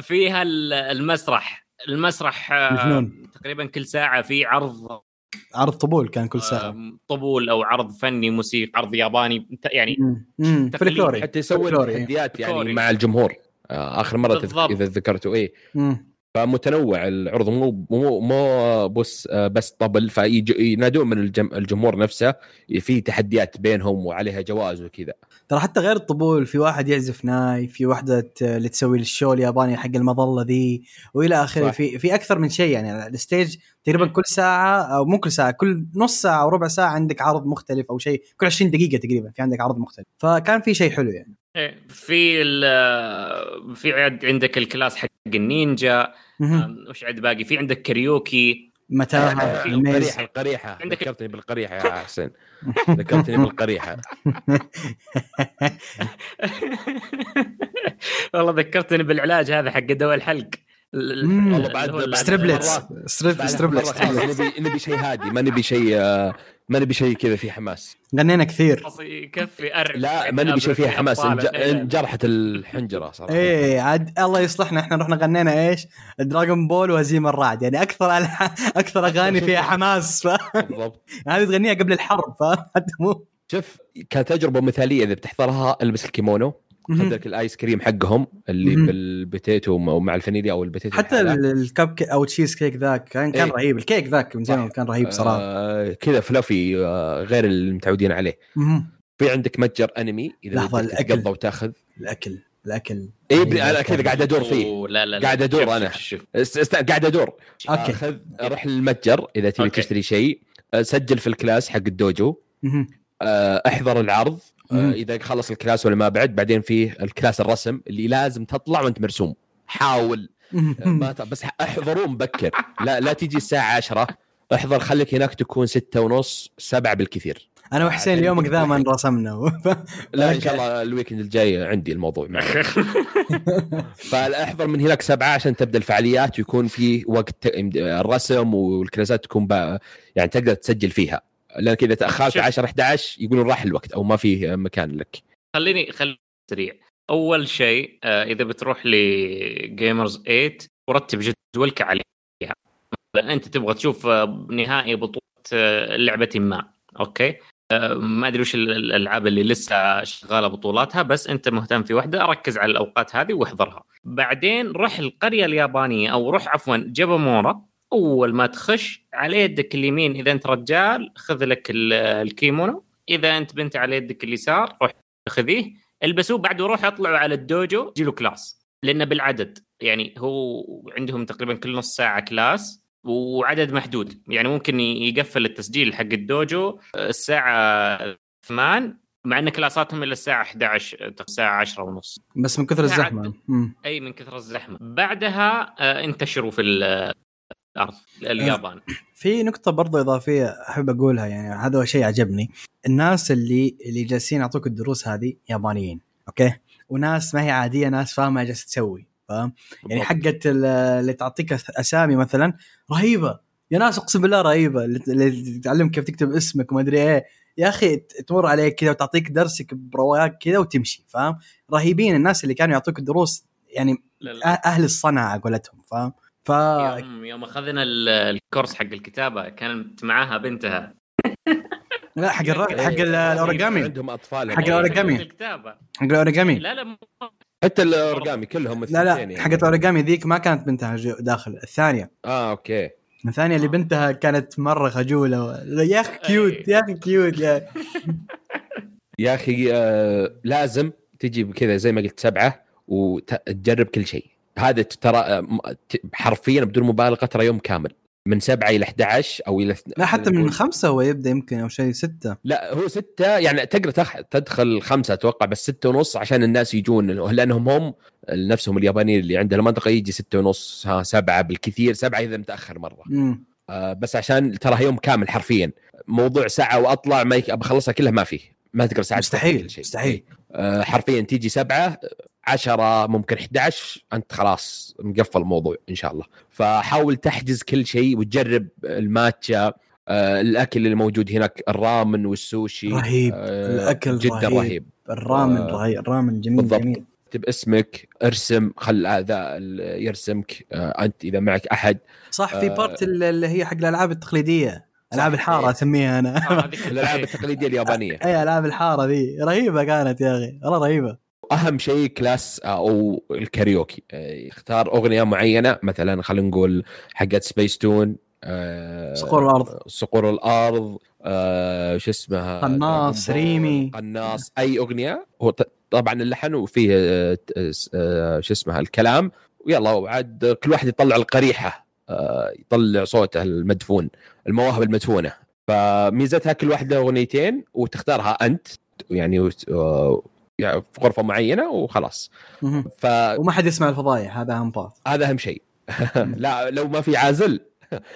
فيها ال- المسرح. المسرح مجنون. تقريبا كل ساعة في عرض عرض طبول كان كل ساعة. طبول أو عرض فني موسيقى عرض ياباني. يعني. فلكلوري. حتى يسوي. تحديات يعني. مع الجمهور. آخر مرة تذك... إذا ذكرته مم. فمتنوع العرض. مو مو مو بس آه، بس طبل. فينادون من الجم... الجمهور نفسه في تحديات بينهم وعليها جوائز وكذا. ترى حتى غير الطبول في واحد يعزف ناي في واحدة ت- اللي تسوي ال show الياباني حق المظلة ذي وإلى آخره. في في أكثر من شيء يعني. ال stage تقريبا كل ساعة أو مو كل ساعة كل نص ساعة أو ربع ساعة عندك عرض مختلف أو شيء. كل 20 دقيقة تقريبا في عندك عرض مختلف. فكان في شيء حلو يعني. إيه، في ال- في عند- عندك ال class حق النينجا مهم. آم، وش عند باقي؟ في عندك كاريوكي. متاهة آه، القريحه القريحه عندك- ذكرتني بالقريحة يا حسين. ذكرتني بالقريحة. والله ذكرتني بالعلاج هذا حق دواء الحلق. والله بعد- اللي هو ال- بعد Strepsils مرات- ستريب بعد Strepsils مرة خلاص نبي نبي شيء هادي ما نبي شيء ما نبي شيء كذا فيه حماس. غنينا كثير. يكفي أرع لا ما نبي شيء فيه حماس. إنج-. إنجرحت الحنجرة صراحة. إيه عاد الله يصلحنا. إحنا رحنا غنينا إيش؟ دراغون بول وهزيم الرعد. يعني أكثر أكثر أغاني فيها حماس. ف- بالضبط. هذه تغنيها قبل الحرب فاهم حتى مو شوف كتجربة مثالية إذا بتحضرها ألبس الكيمونو. خذ لك الايس كريم حقهم اللي مهم. بال potato ومع الفانيليا أو ال potato حتى الكب كي أو تشيز كيك ذاك كان كان إيه. رهيب الكيك ذاك من زمان. كان رهيب صراحة آه كذا fluffy آه غير اللي متعودين عليه مهم. في عندك متجر أنمي إذا الأكل. تتقضى وتاخذ الأكل الأكل أي ب- أنا كذا قاعد أدور فيه لا لا لا قاعد أدور شوف- أنا. شوف- شوف. است- است- قاعد أدور okay. خذ روح للمتجر إذا تبي. تشتري شيء سجل في ال class حق الدوجو. آه، أحضر العرض آه، مم. إذا خلص ال class ولا ما بعد بعدين فيه ال class الرسم اللي لازم تطلع وأنت مرسوم. حاول. آه، ما ت- بس احضروا مبكر. لا لا تيجي الساعة 10 احضر خليك هناك تكون ستة ونص سبعة بالكثير. أنا وحسين اليوم ذا ما رسمنا لا إن شاء الله ال weekend الجاي عندي الموضوع معي. فاحضر من هناك سبعة عشان تبدأ الفعاليات ويكون في وقت الرسم والكلاسات تكون بقى يعني تقدر تسجل فيها. لانك اذا تأخرت شوف. 10 11 يقولون راح الوقت أو ما في مكان لك. خليني خليني سريع. أول شيء آه، إذا بتروح ل Gamers 8 ورتب جدولك عليها. أنت تبغى تشوف آه، نهائي بطولة آه، لعبة ما. okay؟ ما أدري وش ال- الألعاب اللي لسه شغالة بطولاتها بس أنت مهتم في واحدة ركز على الأوقات هذه واحضرها. بعدين روح القرية اليابانية أو روح عفوا جبامورا أول ما تخش على يدك اليمين إذا أنت رجال خذ لك ال- الكيمونو. إذا أنت بنت على يدك اليسار روح خذيه. البسوه بعد وروح اطلعوا على الدوجو جيلو class. لأنه بالعدد يعني هو عندهم تقريبا كل نص ساعة class وعدد محدود. يعني ممكن يقفل التسجيل حق الدوجو الساعة 8 مع إن كلاساتهم إلى الساعة 11 الساعة 10 ونص. بس من كثر الزحمة. أي من كثر الزحمة. بعدها آه، انتشروا في الأرض اليابان في نقطة برضو إضافية أحب أقولها يعني هذا هو شيء عجبني. الناس اللي اللي جالسين يعطوك الدروس هذه يابانيين أوكي؟ وناس ما هي عادية ناس فاهمة جالسة تسوي فاهم؟ يعني حقت ال- اللي تعطيك أسامي مثلا رهيبة. يا ناس أقسم بالله رهيبة اللي تعلمك كيف تكتب اسمك وما أدري إيه. يا أخي ت- تمر عليك كذا وتعطيك درسك برواق كذا وتمشي فاهم؟ رهيبين الناس اللي كانوا يعطوك الدروس يعني لا لا. أهل الصنعة قولتهم فاهم؟ ف يوم يوم أخذنا ال- الكورس حق الكتابة كانت معاها بنتها. لا حق الر... حق ال- الأوريجامي. عندهم أطفال حق إيه، الأوريجامي. الكتابة. حق الأوريجامي. لا لا حتى الأوريجامي كلهم لا لا يعني. حقت الأوريجامي ذيك ما كانت بنتها جو- داخل الثانية. آه okay. الثانية اللي بنتها كانت مرة خجولة. و... يا أخي cute يا أخي cute يا. يا أخي آه لازم تجي كذا زي ما قلت سبعة وتجرب كل شيء. هذا ترى آه، حرفيا بدون مبالغة ترى يوم كامل. من سبعة إلى 11 أو إلى لا حتى من خمسة هو يبدأ يمكن أو شيء ستة. لا هو ستة يعني تقدر. تدخل خمسة أتوقع بس ستة ونص عشان الناس يجون. لأنهم هم نفسهم اليابانيين اللي عند المنطقة يجي ستة ونص ها سبعة بالكثير. سبعة إذا متأخر مرة. امم آه بس عشان ترى يوم كامل حرفيا. موضوع ساعة وأطلع ما يك... بخلصها كلها ما فيه. ما تقدر ساعة مستحيل،. مستحيل. آه حرفيا تيجي سبعة عشرة ممكن 11 أنت خلاص مقفل الموضوع إن شاء الله. فحاول تحجز كل شيء وتجرب الماتشا آه الأكل اللي موجود هناك الرامن والسوشي رهيب. آه، الأكل جدا رهيب. رهيب, الرامن آه، رهيب. الرامن جميل بالضبط. جميل. اكتب اسمك ارسم خل هذا يرسمك. آه، أنت إذا معك أحد. صح في آه، بارت اللي هي حق الألعاب التقليدية. ألعاب الحارة. اسميها أنا. آه، الألعاب التقليدية اليابانية. اي ألعاب الحارة ذي. رهيبة كانت يا أخي. والله رهيبة. أهم شيء class أو الكاريوكي. آه، يختار أغنية معينة مثلا خلينا نقول حقت سبيس تون آه، صقور الأرض. صقور الأرض آه، شو اسمها؟ قناص، ريمي. قناص. أي أغنية. هو طبعا اللحن وفيه آه، آه، شو اسمها؟ الكلام. ويلا وعاد كل واحد يطلع القريحة آه، يطلع صوته المدفون المواهب المدفونة. فميزتها كل واحد له أغنيتين وتختارها أنت يعني آه، يعني في غرفة معينة وخلاص. فهذا وما حد يسمع الفضايح هذا أهم بارت أهم شيء. لا لو ما في عازل.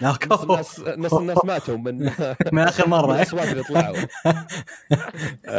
لا نص الناس نص الناس ماتوا من من آخر مرة. الاصوات اللي طلعوا.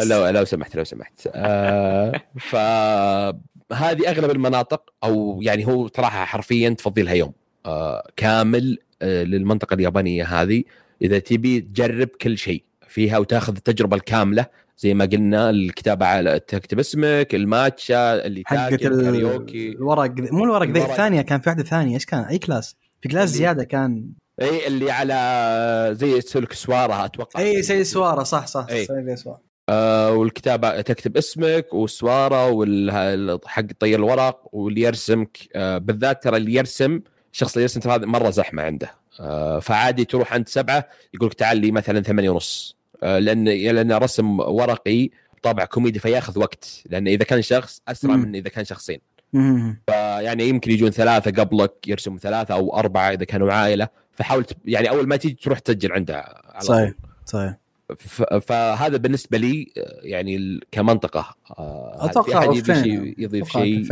لو لو سمحت لو سمحت. آه، فهذه أغلب المناطق أو يعني هو صراحة حرفيا تفضي لها يوم. آه، كامل آه، للمنطقة اليابانية هذه. إذا تبي تجرب كل شيء فيها وتاخذ التجربة الكاملة زي ما قلنا الكتابه على تكتب اسمك الماتشا اللي حقت تاكل ال- كاريوكي. الورق مو الورق ذي. الثانية كان في واحدة ثانية إيش كان؟ أي class؟ في class اللي- زيادة كان. إي اللي على زي سلك سوارة أتوقع. إي سي سوارة صح صح أي. سي سوارة. آه والكتابه تكتب اسمك والسوارة والحق طي الورق واللي يرسمك. آه بالذات ترى اللي يرسم الشخص اللي يرسم ترى هذا مرة زحمة عنده. آه فعادي تروح عند سبعة يقول لك تعال لي مثلا ثمانية ونص. لأن لأن رسم ورقي بطابع كوميدي فياخذ وقت لأن إذا كان شخص أسرع مم. من إذا كان شخصين مهم. يعني يمكن يجون ثلاثة قبلك يرسم ثلاثة أو أربعة إذا كانوا عائلة فحاول تب- يعني أول ما تيجي تروح تسجل عنده على طول. صحيح صحيح ف- فهذا بالنسبة لي آه، يعني كمنطقة آه، في أحد. شيء يضيف شيء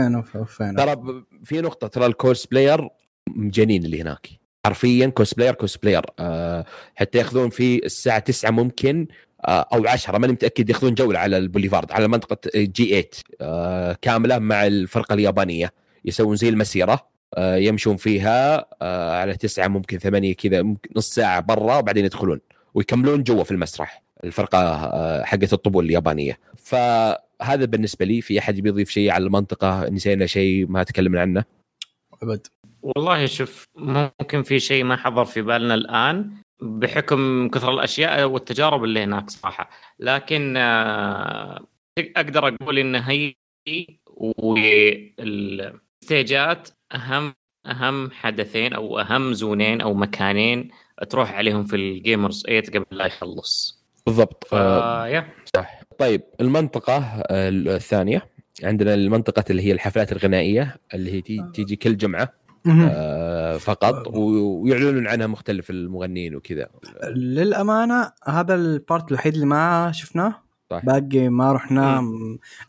ترى في نقطة ترى ال cosplayer مجانين اللي هناك حرفيا cosplayer cosplayer آه حتى ياخذون في الساعة 9 ممكن آه أو 10 ماني متأكد ياخذون جولة على البوليفارد على منطقة G 8 آه كاملة مع الفرقة اليابانية. يسوون زي المسيرة آه يمشون فيها آه على 9 ممكن 8 كذا نص ساعة برا وبعدين يدخلون ويكملون جوا في المسرح الفرقة آه حقت الطبول اليابانية. فهذا بالنسبة لي في أحد بيضيف شيء على المنطقة؟ نسينا شيء ما تكلمنا عنه؟ أبد. والله شوف ممكن في شيء ما حضر في بالنا الآن بحكم كثر الأشياء والتجارب اللي هناك صراحة. لكن آه، أقدر أقول إن هي والستيجات أهم أهم حدثين أو أهم زونين أو مكانين تروح عليهم في الجيمرز 8 قبل لا يخلص. بالضبط. ف آه يا. صح. طيب المنطقة آه، الثانية. عندنا المنطقة اللي هي الحفلات الغنائية اللي هي تي- تيجي كل جمعة مهم. آه فقط و- ويعلنون عنها مختلف المغنيين وكذا. للأمانة هذا ال part الوحيد اللي ما شفناه صح. باقي ما رحنا.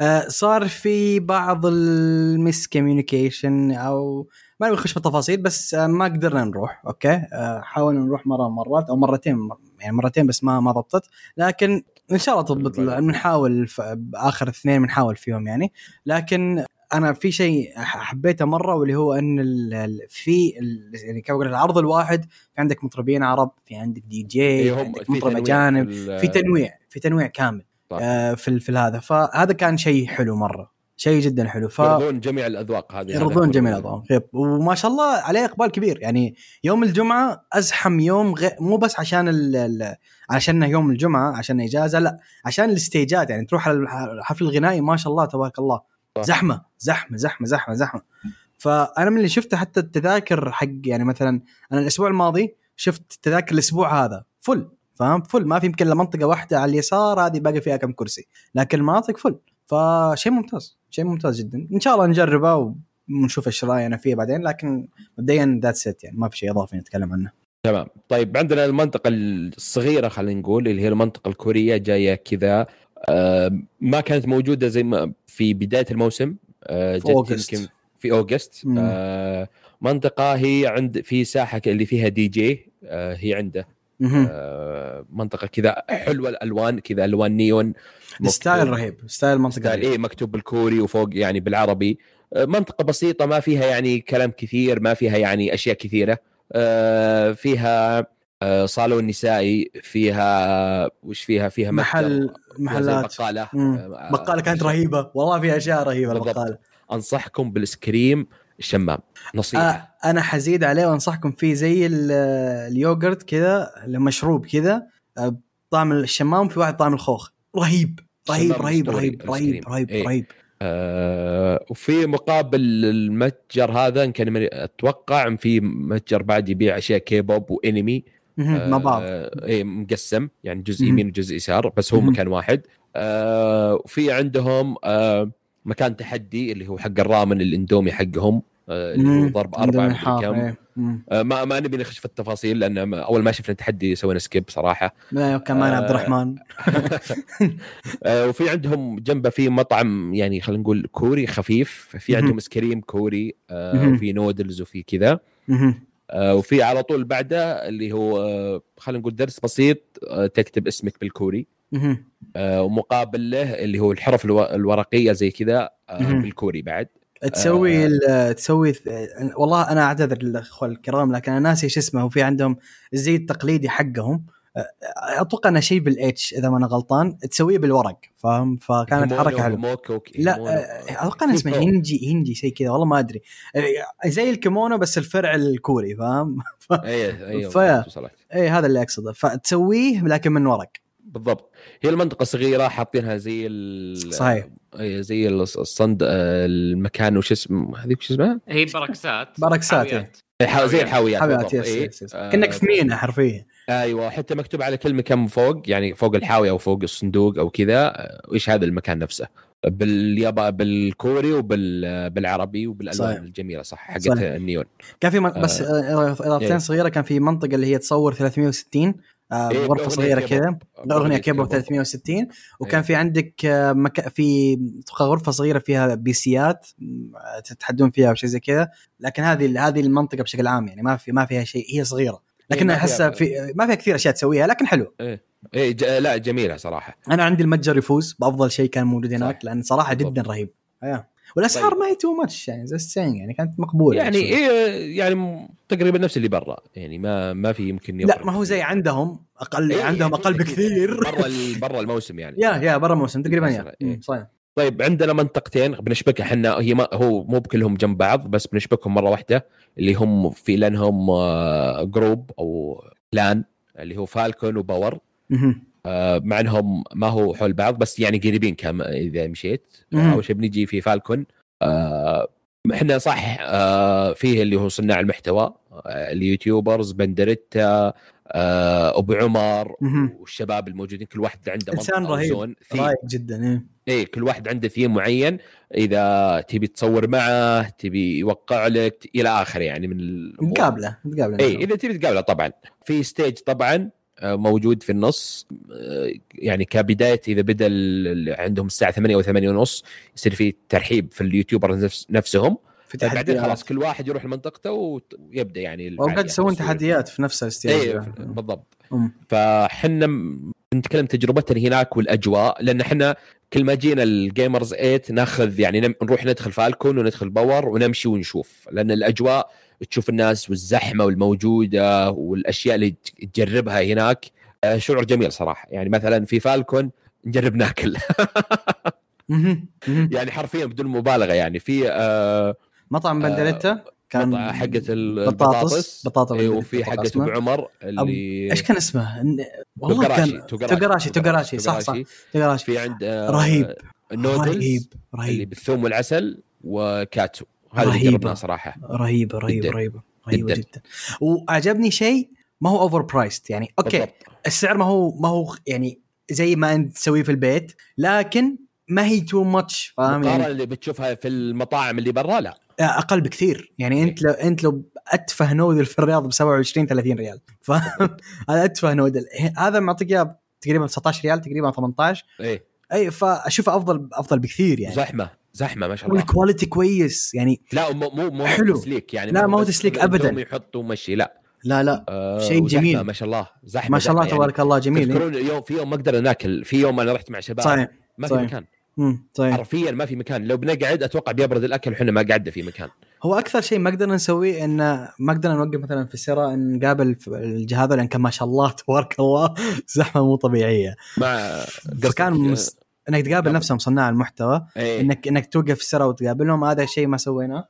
آه صار في بعض ال miscommunication أو ما نبي نخش بالتفاصيل بس آه ما قدرنا نروح okay؟ آه حاولنا نروح مرة مرات أو مرتين يعني مرتين بس ما ما ضبطت. لكن إن شاء الله تضبط بنحاول بآخر اثنين بنحاول فيهم يعني. لكن أنا في شيء حبيته مرة واللي هو إن ال- في ال- يعني كما قلنا العرض الواحد في عندك مطربين عرب في عندك دي جي إيه، في عندك في مطرب أجانب في تنويع في تنويع كامل صح. آه في في هذا فهذا كان شيء حلو مرة. شيء جدا حلو. ف يرضون جميع الأذواق هذه يرضون جميع كله. الاضواء غيب وما شاء الله عليه إقبال كبير. يعني يوم الجمعة أزحم يوم غير مو بس عشان ال... ال... عشان يوم الجمعة عشان إجازة لا عشان الستيجات يعني تروح على الح- الحفل الغنائي ما شاء الله تبارك الله. صح. زحمة زحمة زحمة زحمة زحمة. فأنا من اللي شفته حتى التذاكر حق يعني مثلا أنا الأسبوع الماضي شفت تذاكر الأسبوع هذا. فل فاهم؟ فل. ما في يمكن إلا منطقة واحدة على اليسار هذه باقي فيها كم كرسي. لكن المناطق فل. فشيء ممتاز شيء ممتاز جدا. إن شاء الله نجربه ونشوف إيش رأينا فيه بعدين لكن مبدئيا that's it يعني ما في شيء إضافي نتكلم عنه. تمام. طيب عندنا المنطقة الصغيرة خلينا نقول اللي هي المنطقة الكورية جاية كذا. آه، ما كانت موجودة زي ما في بداية الموسم آه، في. يمكن في August. آه، منطقة هي عند في ساحة اللي فيها دي جي هي عنده. آه، منطقة كذا حلوة الألوان كذا ألوان نيون. ستايل رهيب ستايل منطقة ستايل. إيه مكتوب بالكوري وفوق يعني بالعربي. آه، منطقة بسيطة ما فيها يعني كلام كثير ما فيها يعني أشياء كثيرة. آه، فيها صالون نسائي فيها وش فيها؟ فيها محل فيها محلات. آه، بقالة كانت رهيبة. والله في أشياء رهيبة بالضبط. البقالة. أنصحكم بالآيسكريم. الشمام نصيحة آه أنا حأزيد عليه وأنصحكم فيه زي ال- اليوغرت كذا مشروب كذا آه، طعم الشمام في واحد طعم الخوخ رهيب رهيب رهيب رهيب رهيب رهيب كريم. إيه. رهيب آه، وفي مقابل المتجر هذا كان أتوقع في متجر بعد يبيع أشياء كيبوب وإنمي مهم. مع بعض آه، إيه مقسم يعني جزء. يمين وجزء يسار بس هو. مكان واحد آه، وفي عندهم آه، مكان تحدي اللي هو حق الرامن الاندومي حقهم آه، اللي هو. ضرب أربعة حار، كم إيه. آه، ما ما نبي نخش في التفاصيل لأن أول ما شفنا التحدي سوينا skip صراحة معنا آه. عبد الرحمن وفي عندهم جنبه في مطعم يعني خلينا نقول كوري خفيف في. عندهم آيسكريم كوري. وفي نودلز وفي كذا وفي على طول بعده اللي هو آه، خلينا نقول درس بسيط آه، تكتب اسمك بالكوري. آه، ومقابل له اللي هو الحرف الو- الورقية زي كذا آه،. بالكوري بعد تسوي آه. تسوي والله أنا أعتذر للأخوة الكرام لكن أنا ناسي شو اسمه وفي عندهم الزي التقليدي حقهم أتوقع انه شيء بال H إذا ما أنا غلطان تسويه بالورق فاهم فكانت حركة حلوة لا. أه، أتوقع انه اسمه. هنجي هنجي شيء كذا والله ما أدري أه، زي الكيمونو بس الفرع الكوري فاهم إيه إيه فيا. وصلت. اي هذا اللي أقصده فتسويه لكن من ورق بالضبط هي المنطقة صغيرة حاطينها زي ال صحيح. إيه زي الص- الصندو آه، المكان وش اسمه هذيك وش اسمها؟ هي بركسات بركسات، حاويات. الح- زي الحاويات. yes إيه. yes yes آه، كأنك في مينا حرفيا أيوه حتى مكتوب على كل مكان فوق يعني فوق الحاوية أو فوق الصندوق أو كذا آه، إيش هذا المكان نفسه باليابا بالكوري وبالعربي وبالألوان صحيح. الجميلة صح حقت. النيون كان في من... بس آه، اضافتين إيه. صغيرة كان في منطقة اللي هي تصور 360 آه، إيه، غرفة صغيرة. كذا اغنيه كيبوب 360 وكان إيه. في عندك آه، مكا... في غرفة صغيرة فيها PC ات تتحدون فيها أو شيء زي كذا لكن هذه هذه المنطقة بشكل عام يعني ما في ما فيها شيء هي صغيرة لكن إيه، ما احسها في ما فيها كثير أشياء تسويها لكن حلو إيه ج... لا جميلة صراحة أنا عندي المتجر يفوز بأفضل شيء كان موجود هناك. لأن صراحة بالضبط. جدا رهيب أيه. والأسعار طيب. ما هي too much يعني زي السين يعني كانت مقبولة يعني. إيه يعني تقريبا نفس اللي برا يعني ما ما في يمكن لا ما هو زي عندهم أقل إيه، عندهم أكيد، أقل. بكثير برا برا الموسم يعني yeah yeah برا الموسم تقريبا yeah إيه. صحيح طيب عندنا منطقتين بنشبكها إحنا هي ما هو مو بكلهم جنب بعض بس بنشبكهم مرة واحدة اللي هم في لأنهم آه، group أو clan اللي هو فالكون وباور. آه، مع إنهم ما هو حول بعض بس يعني قريبين كم إذا مشيت. آه، أول شيء بنجي في فالكون آه، إحنا صح آه، فيه اللي هو صناع المحتوى آه، ال YouTubers باندريتا آه، أبو عمر. والشباب الموجودين كل واحد عنده أو رهيب. zone. رايق جدا إيه إيه كل واحد عنده ثيم معين إذا تبي تصور معه تبي يوقع لك إلى اخره يعني من. مقابله مقابله اي إذا تبي تقابله طبعا في stage طبعا آه، موجود في النص آه، يعني كبداية إذا بدأ عندهم الساعة 8 أو 8 ونص يصير في ترحيب في ال YouTuber نفس نفسهم في بعدين تحديات. خلاص كل واحد يروح لمنطقته ويبدأ يعني اوقات الفعاليات يسوون. تحديات في نفس ال stage إيه بالضبط. فحنا نتكلم تجربتنا هناك والأجواء لأن إحنا كل ما جينا الجيمرز 8 ناخذ يعني نروح ندخل فالكون وندخل باور ونمشي ونشوف. لأن الأجواء تشوف الناس والزحمة والموجودة والأشياء اللي تجربها هناك آه، شعور جميل صراحة. يعني مثلا في فالكون نجرب ناكل. يعني حرفيا بدون مبالغة يعني. في آه مطعم بندريتا كان حقة ال- بطاطس البطاطس بطاطا إيه، بندريتا وفي حقة. ابو عمر اللي إيش كان اسمه؟ والله كان توغاراشي توغاراشي صح صح توغاراشي في عند آه، رهيب. النودلز رهيب اللي رهيب بالثوم والعسل وكاتو هذا اللي. جربناه صراحة رهيبه رهيبه. رهيبه رهيبه جداً. وعجبني شيء ما هو overpriced يعني okay بالضبط. السعر ما هو ما هو يعني زي ما أنت تسويه في البيت لكن ما هي too much فاهم يعني اللي بتشوفها في المطاعم اللي برا لا أقل بكثير. يعني أنت لو أنت لو أتفه noodle في الرياض ب 27 30 ريال فاهم؟ هذا أتفه نودل. هذا معطيك إياه تقريبا 19 ريال تقريبا 18 إيه. أي فاشوفه أفضل أفضل بكثير يعني. زحمة زحمة ما شاء الله. وال quality كويس. يعني لا مو مو مو حلو. تسليك يعني. لا، ما هو تسليك عندهم أبداً. يحطوا مشي لا. لا لا. آه شيء جميل. ما شاء الله. زحمة ما شاء الله زحمة تبارك الله جميل. إيه. تذكرون يوم في يوم ما قدرنا ناكل في يوم أنا رحت مع شباب. صحيح. ما في. مكان. امم صحيح. حرفيا ما في مكان. لو بنقعد أتوقع بيبرد الأكل وحنا ما قعدنا في مكان. هو أكثر شيء ما قدرنا نسويه إن ما قدرنا نوقف مثلا في السراء نقابل الجهاز لأن كان ما شاء الله تبارك الله زحمة مو طبيعية. مع فكان مس... إنك تقابل. نفسهم صناع المحتوى إيه. انك إنك توقف في السراء وتقابلهم. هذا شيء ما سويناه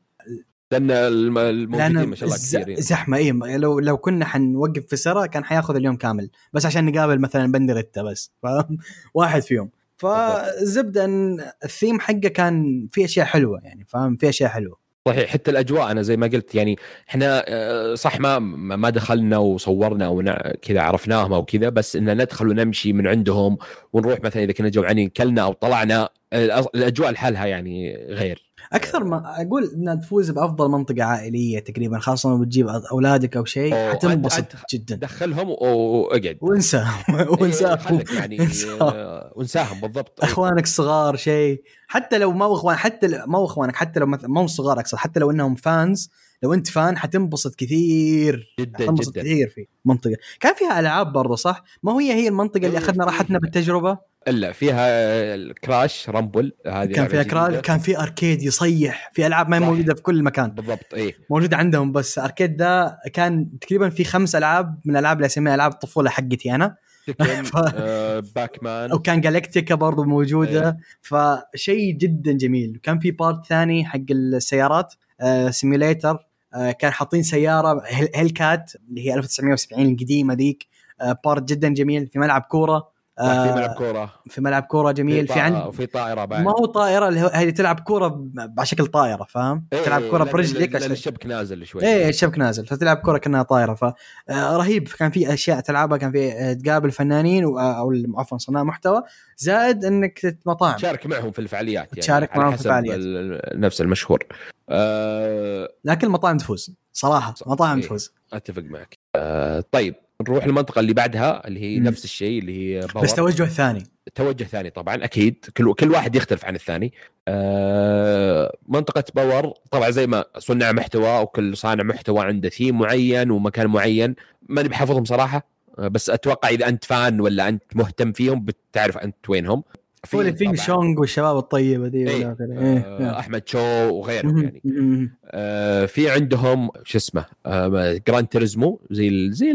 لأن الم- الموجودين ما شاء الله ز- كثير يعني. زحمة اي لو لو كنا حنوقف في السراء كان حياخذ اليوم كامل. بس عشان نقابل مثلا بندريتا بس فاهم؟ واحد فيهم. فالزبده ان الثيم حقه كان في أشياء حلوة يعني فاهم؟ في أشياء حلوة. صحيح حتى الأجواء أنا زي ما قلت يعني إحنا آه، صح ما ما دخلنا وصورنا ونع- كذا عرفناهم أو كذا بس ان ندخل ونمشي من عندهم ونروح مثلا إذا كنا جوعانين كلنا أو طلعنا الأ- الأجواء لحالها يعني غير. أكثر ما أقول إنها تفوز بأفضل منطقة عائلية تقريبا خاصه لو بتجيب أولادك أو شيء حتنبسط جدا. دخلهم وأقعد. وانساهم وانساهم خلك يعني. آه، وانساهم بالضبط. أخوانك الصغار شيء. حتى لو ما هو أخوان حتى ما هو أخوانك حتى لو مثلا ما هو صغار اقصد حتى لو إنهم fans لو أنت fan حتنبسط كثير. جدا حتنبسط جدا كثير في منطقة. كان فيها ألعاب برضه صح؟ ما هي هي المنطقة اللي إيه، أخذنا في- راحتنا بالتجربة؟ إلا فيها ال Crash Rumble هذه كان فيها. كرا كان في arcade صحيح في ألعاب ما هي. موجودة في كل مكان. بالضبط إيه. موجودة عندهم بس arcade ده كان تقريبا في خمس ألعاب من الألعاب اللي أسميها ألعاب الطفولة حقتي أنا. تيكن ف- آه، باكمان وكان جالاكتيكا برضو موجودة. فشيء جدا جميل. كان في part ثاني حق السيارات آه simulator آه كان حاطين سيارة هيل هيل كات اللي هي 1970 القديمة ذيك آه part جدا جميل في ملعب كورة. في آه، ملعب كورة. في ملعب كورة جميل. في عند وفي طائرة بعد. ما هو طائرة اللي هو هذه تلعب كورة على شكل طائرة فاهم؟ إيه، تلعب كورة برجلك عشان الشبك نازل شوي. إيه الشبك نازل فتلعب كره كأنها طايره ف آه، كان في أشياء تلعبها كان في آه، تقابل فنانين أو عفوا صناع محتوى. زائد إنك مطاعم تشارك معهم في الفعاليات يعني تشارك معهم في الفعاليات. ال- نفس المشهور. أه لكن المطاعم تفوز صراحة. صح. مطاعم إيه. تفوز. أتفق معك. أه طيب. نروح المنطقة اللي بعدها اللي هي مم. نفس الشيء اللي هي باور. بس توجه ثاني. توجه ثاني طبعا أكيد. كل كل واحد يختلف عن الثاني. أه منطقة Power طبعا زي ما صناع محتوى وكل صانع محتوى عنده ثيم معين ومكان معين. ماني بحافظهم صراحة آه، بس أتوقع إذا أنت fan ولا أنت مهتم فيهم بتعرف أنت وينهم. فيه طبعاً، شونغ والشباب الطيبة دي إيه. آخره. آه، إيه. أحمد شو وغيرهم. يعني. آه، في عندهم شو اسمه آه، Gran Turismo زي ال زي.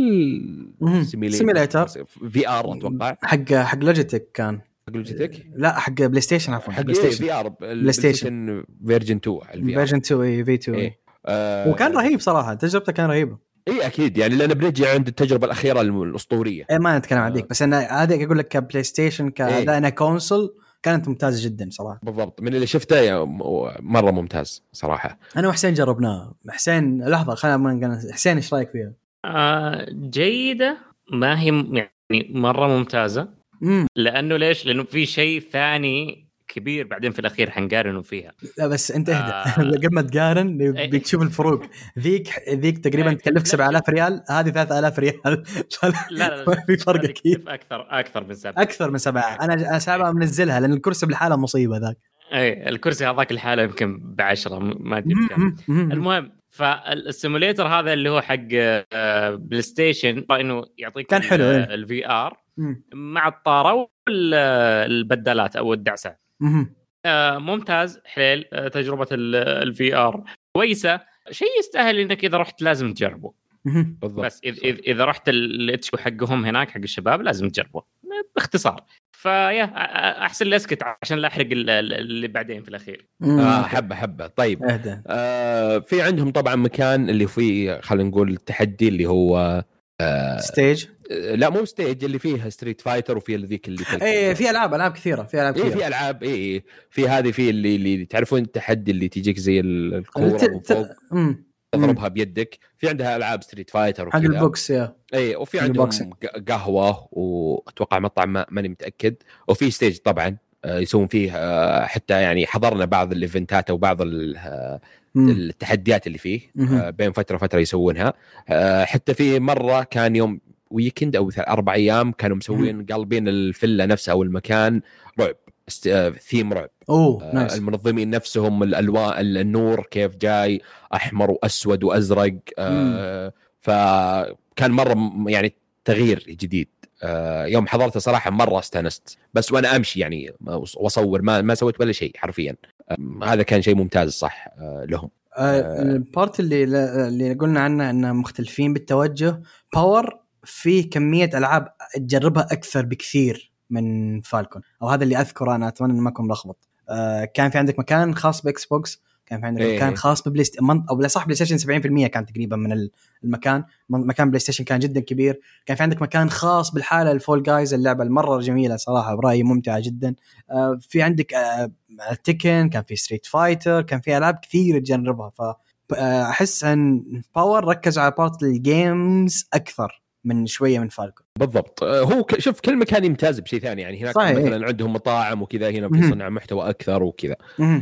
ال simulator simulator. VR أتوقع حق حق Logitech كان حق Logitech لا حق PlayStation عفوا حق PlayStation VR PlayStation. version 2 على ال VR version 2 اي في 2 إيه. آه، وكان رهيب صراحة تجربته كان رهيبة إي أكيد. يعني لأن بنجي عند التجربة الأخيرة الأسطورية. إيه ما نتكلم عن آه. ذيك بس أنا هذا أقول لك ك PlayStation كاداء انها console كانت ممتازة جدا صراحة. بالضبط. من اللي شفته مرة ممتاز صراحة. أنا وحسين جربناه. حسين لحظة خلينا حسين إيش رأيك فيها؟ آه جيدة ما هي يعني مرة ممتازة. امم لأنه ليش؟ لأنه في شيء ثاني كبير بعدين في الأخير حنقارنه فيها لا بس انت اهدى آه. قبل ما تقارن إيه. بيك تشوف الفروق ذيك ذيك تقريبا إيه. تكلفك 7000 ريال هذه 3000 ريال لا لا ما في فرق أكيد أكثر أكثر من سبعة أكثر من سبعة أنا أنا سبعه منزلها لأن الكرسي بالحالة مصيبة ذاك اي الكرسي هذاك الحالة يمكن بعشرة ما أدري بكم المهم فال simulator هذا اللي هو حق آه، PlayStation إنه يعطيك كان حلو، إيه. ال VR. مع الطارة والبدالات أو الدعسات. آه، ممتاز. حلو. آه، تجربة ال VR كويسة. شيء يستاهل إنك إذا رحت لازم تجربه. بالضبط. بس إذ إذ إذا رحت ال HQ حقهم هناك حق الشباب لازم تجربه. باختصار. فيا أحسن لي أسكت عشان لا أحرق ال- ال- اللي بعدين في الأخير. آه حبة حبة. طيب. أهدى. آه في عندهم طبعا مكان اللي فيه خلينا نقول التحدي اللي هو آه stage لا مو stage اللي فيه Street Fighter وفي ذيك اللي إيه في ألعاب ألعاب كثيرة في ألعاب إيه كثيرة. في ألعاب اي اي في هذه في اللي اللي تعرفون التحدي اللي تجيك زي ال- الكورة ت- فوق. تضربها بيدك. في عندها ألعاب Street Fighter حق وكذا. ال box يا. اي وفي عندهم قهوة وأتوقع مطعم ما- ماني متأكد. وفي stage طبعا آه، يسوون فيه آه، حتى يعني حضرنا بعض الإيفنتات أو بعض آه،. التحديات اللي فيه بين فترة وفترة يسوونها. حتى في مرة كان يوم weekend أو أربع أيام كانوا مسوين قلبين الفله نفسها أو المكان رعب است- آه، ثيم رعب. أوه آه، nice المنظمين نفسهم الألوان النور كيف جاي أحمر وأسود وأزرق آه، فكان مرة يعني تغيير جديد. آه، يوم حضرته صراحة مرة استانست. بس وأنا أمشي يعني وأصور ما ما سويت ولا شيء حرفيا. آه، هذا كان شيء ممتاز صح آه، لهم. آه، ال part اللي اللي قلنا عنه إنه مختلفين بالتوجه Power فيه كمية ألعاب تجربها أكثر بكثير من Falcon أو هذا اللي أذكره أنا أتمنى اني ما اكون ملخبط. آه، كان في عندك مكان خاص ب Xbox؟ كان في عندك إيه. مكان خاص ب PlaySt... من... أو بلا صح PlayStation 70% كان تقريبا من ال- المكان. مكان PlayStation كان جدا كبير. كان في عندك مكان خاص بالحالة ال Fall Guys اللعبة المرة جميلة صراحة برأيي ممتعة جدا. آه، في عندك آه، Tekken كان في Street Fighter كان في ألعاب كثير تجربها. ف آه، أحس إن Power ركزوا على part ال games أكثر. من شوية من Falcon بالضبط آه، هو ك- شوف كل مكان يمتاز بشيء ثاني يعني هناك صحيح. مثلا عندهم مطاعم وكذا هنا في. صنع محتوى أكثر وكذا.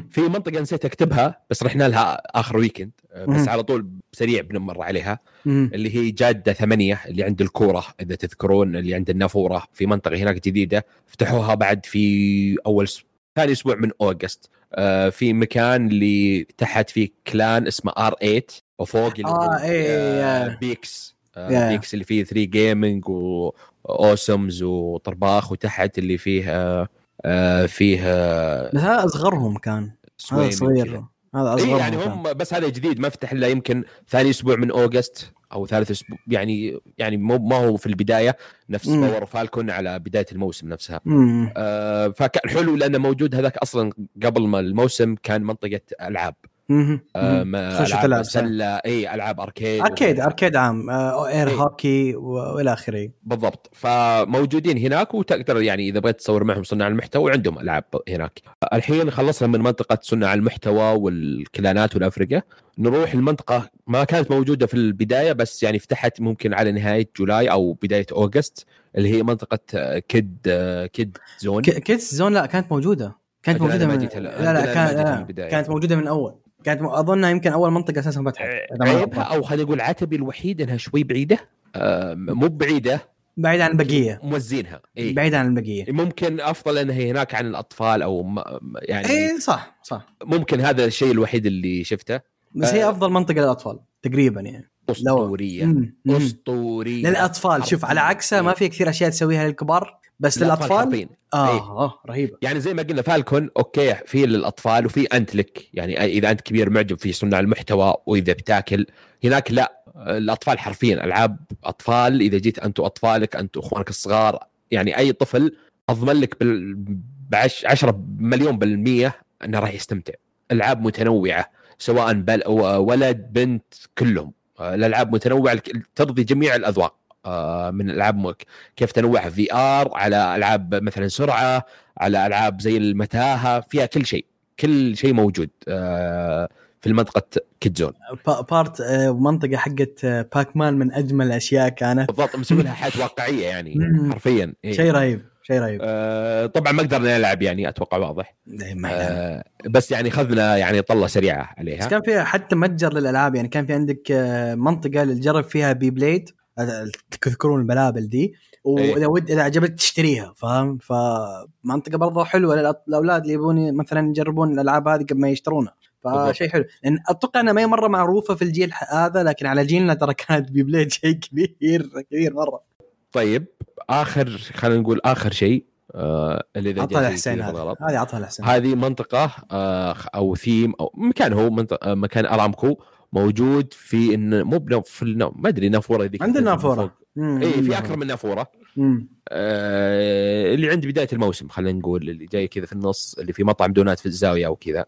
في منطقة نسيت أكتبها بس رحنا لها آخر weekend آه، بس. على طول سريع بنمر عليها. اللي هي جادة ثمانية اللي عند الكورة إذا تذكرون اللي عند النافورة في منطقة هناك جديدة فتحوها بعد في أول س... ثاني أسبوع من أوغست آه في مكان اللي تحت فيه كلان اسمه آر 8 وفوق اللي آه، إيه، إيه، آه يا. بيكس آه يا. بيكس اللي فيه 3 جيمنج واوسمز وطرباخ وتحت اللي فيه آه آه فيه آه بس هذا أصغرهم كان هذا صغير. هذا إي أصغرهم يعني كان. هم بس هذا جديد ما فتح إلا يمكن ثاني أسبوع من أوغست أو ثالث أسبوع يعني يعني مو ما هو في البداية نفس. Power Falcon على بداية الموسم نفسها مم. آه فكان حلو لأنه موجود هذاك أصلا قبل ما الموسم كان منطقة ألعاب آه، ألعاب. سله إي ألعاب arcade arcade arcade عام. آه، air إيه. هوكي وإلى آخره. بالضبط. فموجودين هناك وتقدر يعني إذا بغيت تصور معهم صناع المحتوى عندهم ألعاب هناك. الحين خلصنا من منطقة صناع المحتوى والكلانات والأفرقة. نروح لمنطقة ما كانت موجودة في البداية بس يعني فتحت ممكن على نهاية جولاي أو بداية أوغست اللي هي منطقة آه، kid kid zone. ك- kids zone لا كانت موجودة. كانت ما من لا لا جيت لا البداية. كانت موجودة من أول. كانت اظنها يمكن أول منطقة أساسا فتحت. معيبها. أو خلينا نقول عتبي الوحيد إنها شوي بعيدة. آه، مو بعيدة. بعيد عن البقية. موزينها. اي بعيد عن البقية. ممكن أفضل إنها هناك عن الأطفال أو يعني اي صح صح. ممكن هذا الشيء الوحيد اللي شفته. بس هي آه. أفضل منطقة للأطفال تقريبا يعني. أسطورية. أسطورية. للأطفال شوف على عكسه ما في كثير أشياء تسويها للكبار. بس للأطفال. آه إيه. آه رهيبة. يعني زي ما قلنا فالكون أوكي في للأطفال وفي أنت لك. يعني إذا أنت كبير معجب في صناع المحتوى وإذا بتاكل. هناك لا الأطفال حرفيا ألعاب أطفال. إذا جيت انت واطفالك انت واخوانك الصغار يعني أي طفل أضمن لك بال بعش 10 مليون بالمية إنه راح يستمتع. ألعاب متنوعة سواء بل ولد بنت كلهم. آه، الألعاب متنوعة ترضي جميع الأذواق. آه، من ألعاب كيف تنوعها VR على ألعاب مثلا سرعة على ألعاب زي المتاهة فيها كل شيء كل شيء موجود آه، في المنطقة kids zone با- part آه، منطقة حقت آه، Pac-Man من أجمل الأشياء كانت بالضبط مسوي لها حياة واقعية يعني. حرفيا إيه. شيء رهيب شيء رهيب آه، طبعا ما قدرنا نلعب يعني أتوقع واضح إيه،. آه، بس يعني اخذنا يعني طلة سريعة بس عليها كان فيها حتى متجر للألعاب يعني كان في عندك آه، منطقة اللي تجرب فيها Beyblade آه، تذكرون البلابل ذي وإذا إيه. ود إذا عجبت تشتريها فاهم؟ فمنطقة برضه حلوة للأولاد اللي يبون مثلا يجربون الألعاب هذه قبل ما يشترونها. فشيء حلو. لأن أتوقع إنها ما هي مرة معروفة في الجيل هذا لكن على جيلنا ترى كانت Beyblade شيء كبير كبير مرة. طيب آخر خلينا نقول آخر شيء آه، اللي إذا عطها كذا هذه عطها الحسين هذه منطقة آه، أو ثيم أو مكان هو منطقة آه، مكان أرامكو. موجود في مو بنف- في ما أدري نافورة ذيك عندنا نافورة. اي في أكثر من نافورة من آه، اللي عند بداية الموسم خلينا نقول اللي جاي كذا في النص اللي في مطعم دونات في الزاوية أو كذا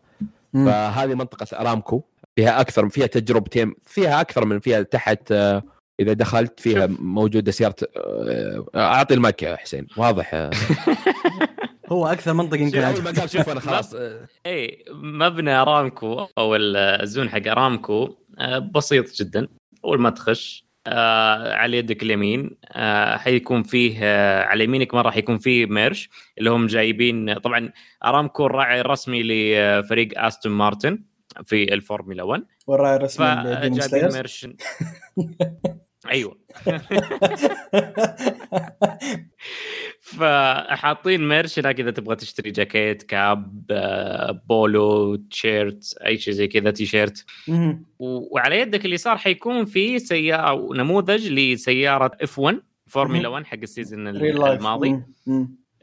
فهذه منطقة أرامكو فيها أكثر فيها تجربتين فيها أكثر من فيها تحت آه، إذا دخلت فيها. موجودة سيارة آه، أعطي المايك يا حسين واضح آه. هو أكثر منطقه يمكن اول ما. قال شوف أنا خلاص اي مبنى ارامكو أو ال zone حق ارامكو آه، بسيط جدا أول ما تخش آه، على يدك اليمين آه، حيكون فيه آه، على يمينك مرة حيكون فيه merch اللي هم جايبين طبعا ارامكو الراعي الرسمي لفريق أستون مارتن في الفورمولا 1 والراعي الرسمي سلايرز. merch أيوه. فحاطين merch هناك إذا تبغى تشتري جاكيت cap polo تيشيرت أي شيء زي كذا تيشيرت. وعلى يدك اليسار حيكون في سيارة نموذج لسيارة F1 فورمولا 1 حق ال season. الماضي.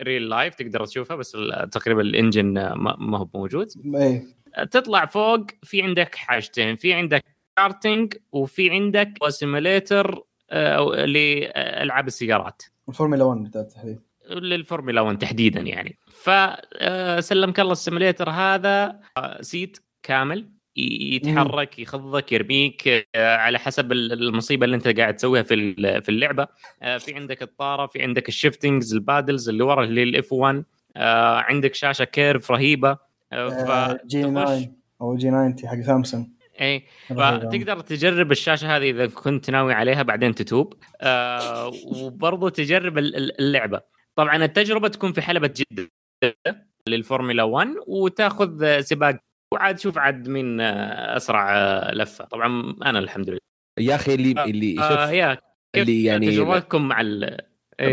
real life تقدر تشوفها بس تقريبا ال engine ما هو موجود إيه. تطلع فوق في عندك حاجتين في عندك كارتينج وفي عندك simulator لألعاب السيارات. الفورمولا 1 بالتحديد للفورمولا 1 تحديدا يعني. فسلمك الله ال simulator هذا آه، seat كامل ي- يتحرك يخضك يرميك آه، على حسب ال- المصيبة اللي انت قاعد تسويها في في اللعبة. آه، في عندك الطارة في عندك ال shiftings ال paddles اللي ورا اللي ال F1 عندك شاشة curve رهيبة. آه، جي فتخش- 9 أو جي 90 حق سامسونج اي. فتقدر تجرب الشاشة هذه إذا كنت ناوي عليها بعدين تتوب. آه وبرضه تجرب ال- ال- اللعبة. طبعا التجربة تكون في حلبة جدة للفورمولا 1 وتاخذ سباق. وعاد شوف عاد مين آه، أسرع آه، لفة. طبعا أنا الحمد لله. يا أخي اللي اللي آه شوف يا كيف اللي يعني تجربتكم مع ال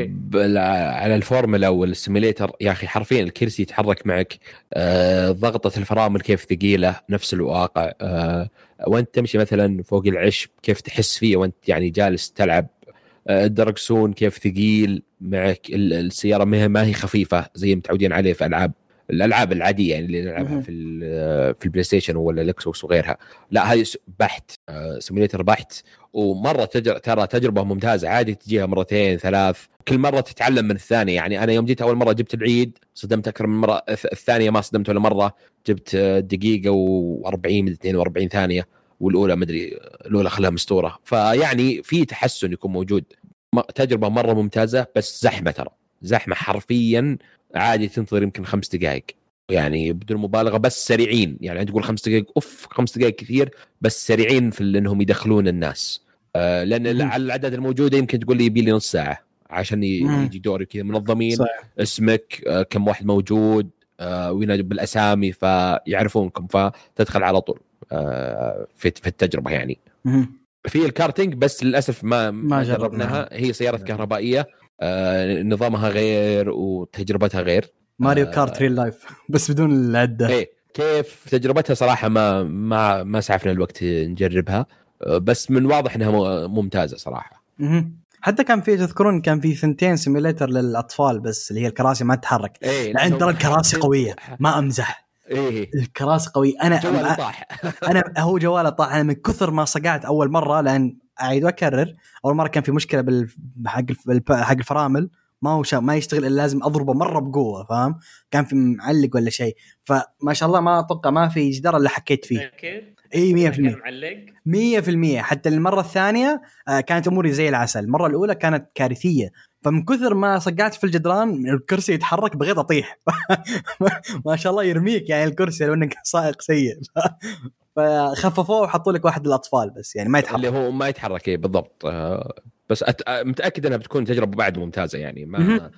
بال- على الفورمولا وال simulator يا أخي حرفيا الكرسي يتحرك معك آه ضغطة الفرامل كيف ثقيلة نفس الواقع آه وأنت تمشي مثلا فوق العشب كيف تحس فيه وأنت يعني جالس تلعب آه الدركسون كيف ثقيل معك ال- السيارة ما هي خفيفة زي متعودين عليه في ألعاب الألعاب العادية يعني اللي نلعبها. في ال- في البلاي ستيشن ولا الاكس بوكس وغيرها. لا هاي س- بحت simulator بحت. ومرة تجر... ترى تجربة ممتازة. عادي تجيها مرتين ثلاث. كل مرة تتعلم من الثانية. يعني أنا يوم جيت أول مرة جبت العيد صدمت أكثر من مرة. الث- الثانية ما صدمت ولا مرة. جبت آه، دقيقة و40 من 42 ثانية. والأولى مدري الأولى خلاها مستورة. فيعني في تحسن يكون موجود. تجربة مرة ممتازة بس زحمة ترى. زحمة حرفيا عادي تنتظر يمكن خمس دقائق. يعني بدون مبالغة بس سريعين. يعني تقول خمس دقائق أوف خمس دقائق كثير بس سريعين في إنهم يدخلون الناس. آه لأن مم. على الاعداد الموجودة يمكن تقول لي يبي لي نص ساعة عشان مم. يجي دوري كذا منظمين صحيح. اسمك آه كم واحد موجود آه وينادوا بالأسامي فيعرفونكم فتدخل على طول آه في في التجربة يعني. مهم. في الكارتينج بس للأسف ما ما جربناها. هي سيارة كهربائية. آه نظامها غير وتجربتها غير. ماريو آه. كارت real life بس بدون العدة. إيه كيف؟ تجربتها صراحة ما ما ما سعفنا الوقت نجربها. آه، بس من واضح إنها ممتازة صراحة. حتى كان في تذكرون كان في ثنتين simulator للأطفال بس اللي هي الكراسي ما تتحرك. إيه لأن ترى الكراسي قوية ما أمزح. إيه. الكراسي قوية. أنا جوالي طاح. أنا هو جواله طاح. أنا من كثر ما صقعت أول مرة لأن أعيد وأكرر. أول مرة كان في مشكلة حق حق الفرامل. ما هو. ما يشتغل إلا لازم أضربه مرة بقوة فاهم؟ كان في معلق ولا شيء. فما شاء الله ما أتوقع ما في جدار إلا حكيت فيه. أكيد. اي 100% معلق. 100% حتى المرة الثانية آه، كانت أموري زي العسل. المرة الأولى كانت كارثية. فمن كثر ما صقعت في الجدران الكرسي يتحرك بغيت أطيح. ما شاء الله يرميك يعني الكرسي لو إنك سائق سيء. فخففوه وحطوا لك واحد للأطفال بس يعني ما اللي يتحرك هو ما يتحرك إيه بالضبط. آه، بس أت... آه، متأكد إنها بتكون تجربة بعد ممتازة يعني ما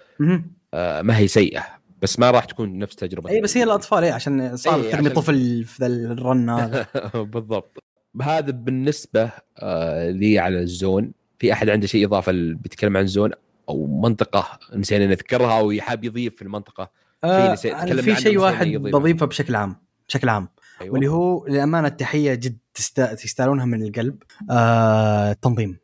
ما هي سيئة. بس ما راح تكون نفس تجربة اي بس هي الأطفال اي عشان صار إيه، ترمي عشان- طفل في ذا ال run هذا. بالضبط. هذا بالنسبة آه لي على ال zone. في أحد عنده شيء إضافة بيتكلم عن zone أو منطقة نسينا نذكرها ويحاب يضيف في المنطقة. آه، في عنه شيء واحد. بضيفه بشكل عام بشكل عام أيوة. واللي هو للأمانة التحية جد تست... تستاهلونها من القلب. آه التنظيم.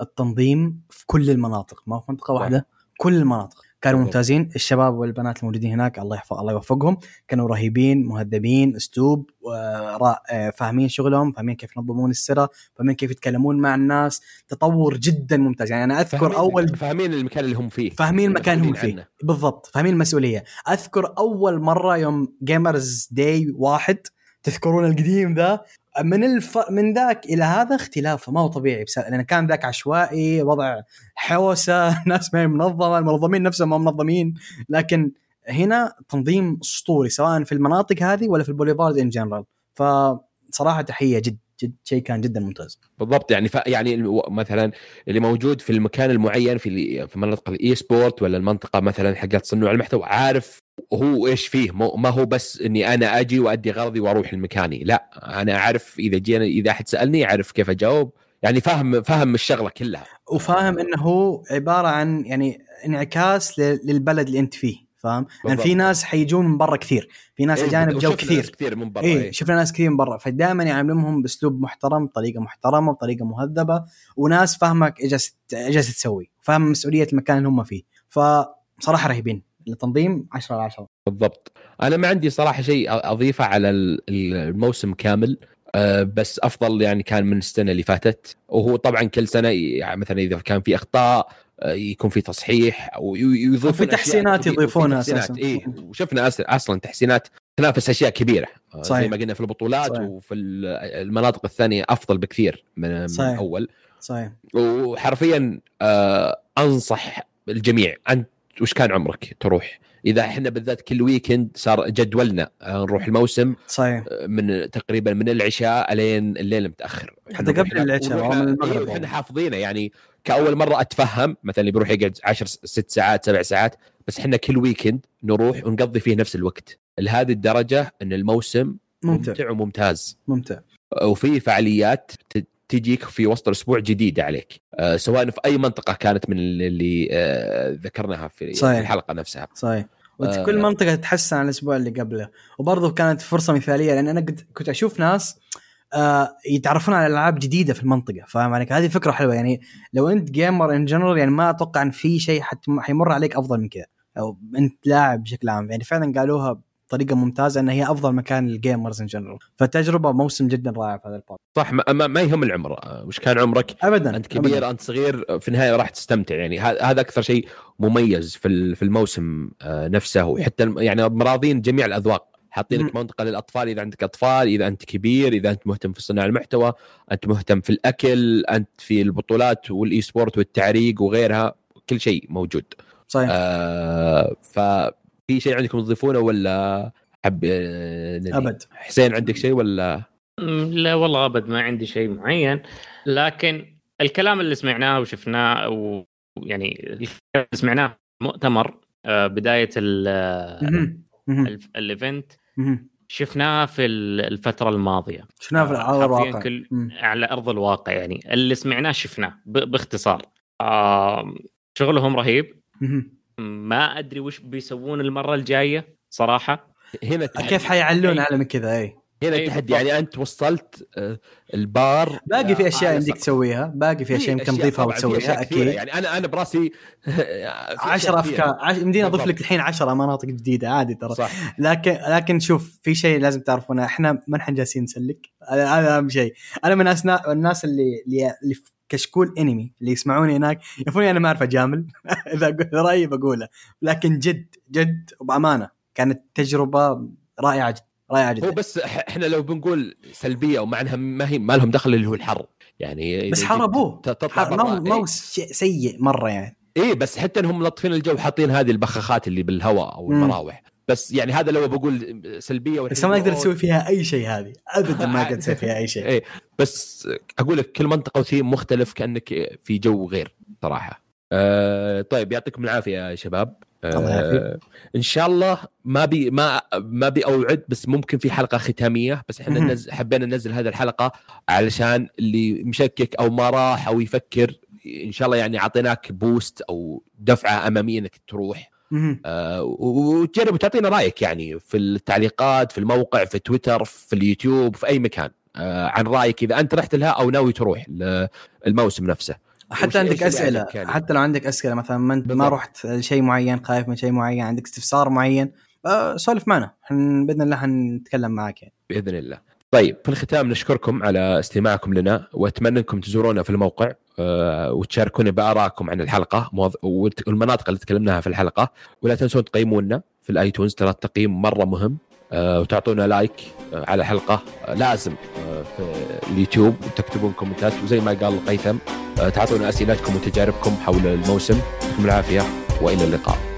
التنظيم في كل المناطق ما في منطقة واحدة كل المناطق. كانوا. ممتازين. الشباب والبنات الموجودين هناك الله يحفظ الله يوفقهم كانوا رهيبين مهذبين أسلوب آه، فاهمين شغلهم فاهمين كيف ينظمون السرة فاهمين كيف يتكلمون مع الناس. تطور جدا ممتاز. يعني أنا أذكر فاهمين أول فاهمين المكان اللي هم فيه فاهمين المكان هم فيه. عنه. بالضبط. فاهمين المسؤولية. أذكر أول مرة يوم Gamers Day واحد تذكرون القديم ذا؟ من الف... من ذاك إلى هذا اختلاف ما هو طبيعي بس لأن كان ذاك عشوائي وضع حوسة ناس ما هي منظمة المنظمين نفسهم ما منظمين لكن هنا تنظيم أسطوري سواء في المناطق هذه ولا في البوليفارد in general فصراحة تحية جد جد شيء كان جدا ممتاز. بالضبط يعني ف... يعني مثلا اللي موجود في المكان المعين في في منطقه ال esport ولا المنطقة مثلا حقت صناع المحتوى عارف هو إيش فيه مو- ما هو بس إني أنا أجي وأدي غرضي وأروح لمكاني لا أنا أعرف إذا جينا إذا أحد سألني أعرف كيف أجاوب يعني فاهم فاهم الشغلة كلها. وفاهم إنه هو عبارة عن يعني انعكاس للبلد اللي أنت فيه. فاهم؟ لأن في. ناس حيجون من برا كثير، في ناس إيه، اجانب جو وشفنا ناس كثير. كثير من برا اي إيه. شفنا ناس كثير من برا. فدائما يعاملونهم بأسلوب محترم بطريقه محترمة بطريقه مهذبة وناس فاهمه إيش جالس إيش جالس تسوي فاهم مسؤولية المكان اللي هم فيه. فصراحة رهيبين. التنظيم 10 على 10 بالضبط. أنا ما عندي صراحة شيء أضيفه على ال- الموسم كامل. بس أفضل يعني كان من السنة اللي فاتت. وهو طبعا كل سنة يعني مثلا إذا كان في أخطاء يكون في تصحيح أو يضيفون وفي تحسينات يضيفونها أساساً. اي وشفنا أصلا تحسينات تنافس أشياء كبيرة زي صحيح. ما قلنا في البطولات صحيح. وفي ال- المناطق الثانية أفضل بكثير من, من صحيح. أول صحيح وحرفيا آه أنصح الجميع أنت وش كان عمرك تروح إذا إحنا بالذات كل ويكند صار جدولنا آه، نروح الموسم صحيح. آه، من تقريبا من العشاء إلين الليل متأخر. حتى قبل العشاء، المغرب. إحنا حافظينه. يعني كأول مرة أتفهم مثلا اللي بيروح يقعد 10 ست ساعات سبع ساعات بس إحنا كل ويكند نروح ونقضي فيه نفس الوقت. لهذه الدرجة إن الموسم ممتع. ممتع وممتاز. ممتع. وفي فعاليات تجيك في وسط الأسبوع جديدة عليك. آه، سواء في أي منطقة كانت من اللي ذكرناها في صحيح. الحلقة نفسها. صحيح. آه. كل منطقة تتحسن عن الأسبوع اللي قبله. وبرضه كانت فرصة مثالية لأن أنا كنت كنت أشوف ناس آه يتعرفون على ألعاب جديدة في المنطقة. فاهم عليك؟ هذه فكرة حلوة. يعني لو أنت gamer in general يعني ما أتوقع إن في شيء حيمر عليك أفضل من كذا. أو أنت لاعب بشكل عام. يعني فعلا قالوها بطريقه ممتازة انها هي أفضل مكان لل gamers in general فتجربة موسم جدا رائع في هذا البود صح ما, ما, يهم العمر. آه، وش كان عمرك؟ ابدا أنت كبير أبداً. أنت صغير في النهاية راح تستمتع. يعني هذا أكثر شيء مميز في في الموسم آه، نفسه. وحتى يعني مراضين جميع الأذواق. حاطين لك. منطقة للأطفال. إذا عندك أطفال إذا أنت كبير إذا أنت مهتم في صناعه المحتوى أنت مهتم في الأكل أنت في البطولات وال esport والتعريق وغيرها. كل شيء موجود. صحيح. آه ففي شيء عندكم تضيفونه ولا حب آه،؟ أبد. حسين عندك شيء ولا؟ لا والله أبد ما عندي شيء معين. لكن الكلام اللي سمعناه وشفناه ويعني اللي سمعناه في المؤتمر آه، بداية ال event. شفناه في ال- الفترة الماضية. شفناه في على الواقع. كل-. على أرض الواقع يعني. اللي سمعناه شفناه باختصار. شغلهم رهيب. ما أدري وش بيسوون المرة الجاية صراحة هنا التحدي كيف حيعلون أي. اعلى من كذا أي هنا التحدي. يعني أنت وصلت آه، البار باقي في أشياء أعلى يمديك. تسويها باقي في أشياء يمكن تضيفها وتسويها. أكيد يعني أنا أنا براسي في أشياء 10 كثيرة. أفكار عش... يمدينا أضيف. لك الحين 10 مناطق جديدة عادي ترى صح لكن لكن شوف في شيء لازم تعرفونه إحنا ما نحن جالسين نسلك هذا هذا أهم شيء أنا من أسنا... الناس اللي اللي, اللي في كشكول انمي اللي يسمعوني هناك. يعرفوني أنا ما أعرف أجامل. إذا أقول رأيي بقوله. لكن جد جد وبأمانة كانت تجربة رائعة جدا رائعة هو جدا بس إح- إحنا لو بنقول سلبية أو معناها ما هي ما لهم دخل اللي هو الحر. يعني بس حار- ما هو هو إيه. شيء سيء مرة يعني. إيه بس حتى إنهم ملطفين الجو حاطين هذه البخاخات اللي بالهواء أو. المراوح. بس يعني هذا لو بقول سلبية بس ما نقدر نسوي فيها أي شيء هذه ابدا ما نقدر نسوي فيها أي شيء إيه بس أقول لك كل منطقة وثيم مختلف كأنك في جو غير صراحة آه طيب يعطيكم العافية يا شباب يعافيك. إن شاء الله ما بي ما ما بأوعد بس ممكن في حلقة ختامية بس إحنا. ننزل حبينا ننزل هذه الحلقة علشان اللي مشكك أو ما راح أو يفكر إن شاء الله يعني أعطيناك بوست أو دفعة أمامية إنك تروح. آه، وتجرب وتعطينا رأيك يعني في التعليقات في الموقع في تويتر في اليوتيوب في أي مكان آه، عن رأيك إذا أنت رحت لها أو ناوي تروح الموسم نفسه. حتى عندك أسئلة يعني؟ حتى لو عندك أسئلة مثلا ما انت ما. رحت لشيء معين خايف من شيء معين عندك استفسار معين آه، سولف معنا. بإذن الله حنتكلم معك يعني. بإذن الله. طيب في الختام نشكركم على استماعكم لنا وأتمنى أنكم تزورونا في الموقع. وتشاركونا بارائكم عن الحلقة. والمناطق اللي تكلمناها في الحلقة. ولا تنسون تقيمونا في ال iTunes. ترى التقييم مرة مهم. آه، وتعطونا like آه، على الحلقة. آه، لازم آه، في اليوتيوب. وتكتبون كومنتات. وزي ما قال هيثم آه، تعطونا أسئلتكم وتجاربكم حول الموسم. يعطيكم العافية. وإلى اللقاء.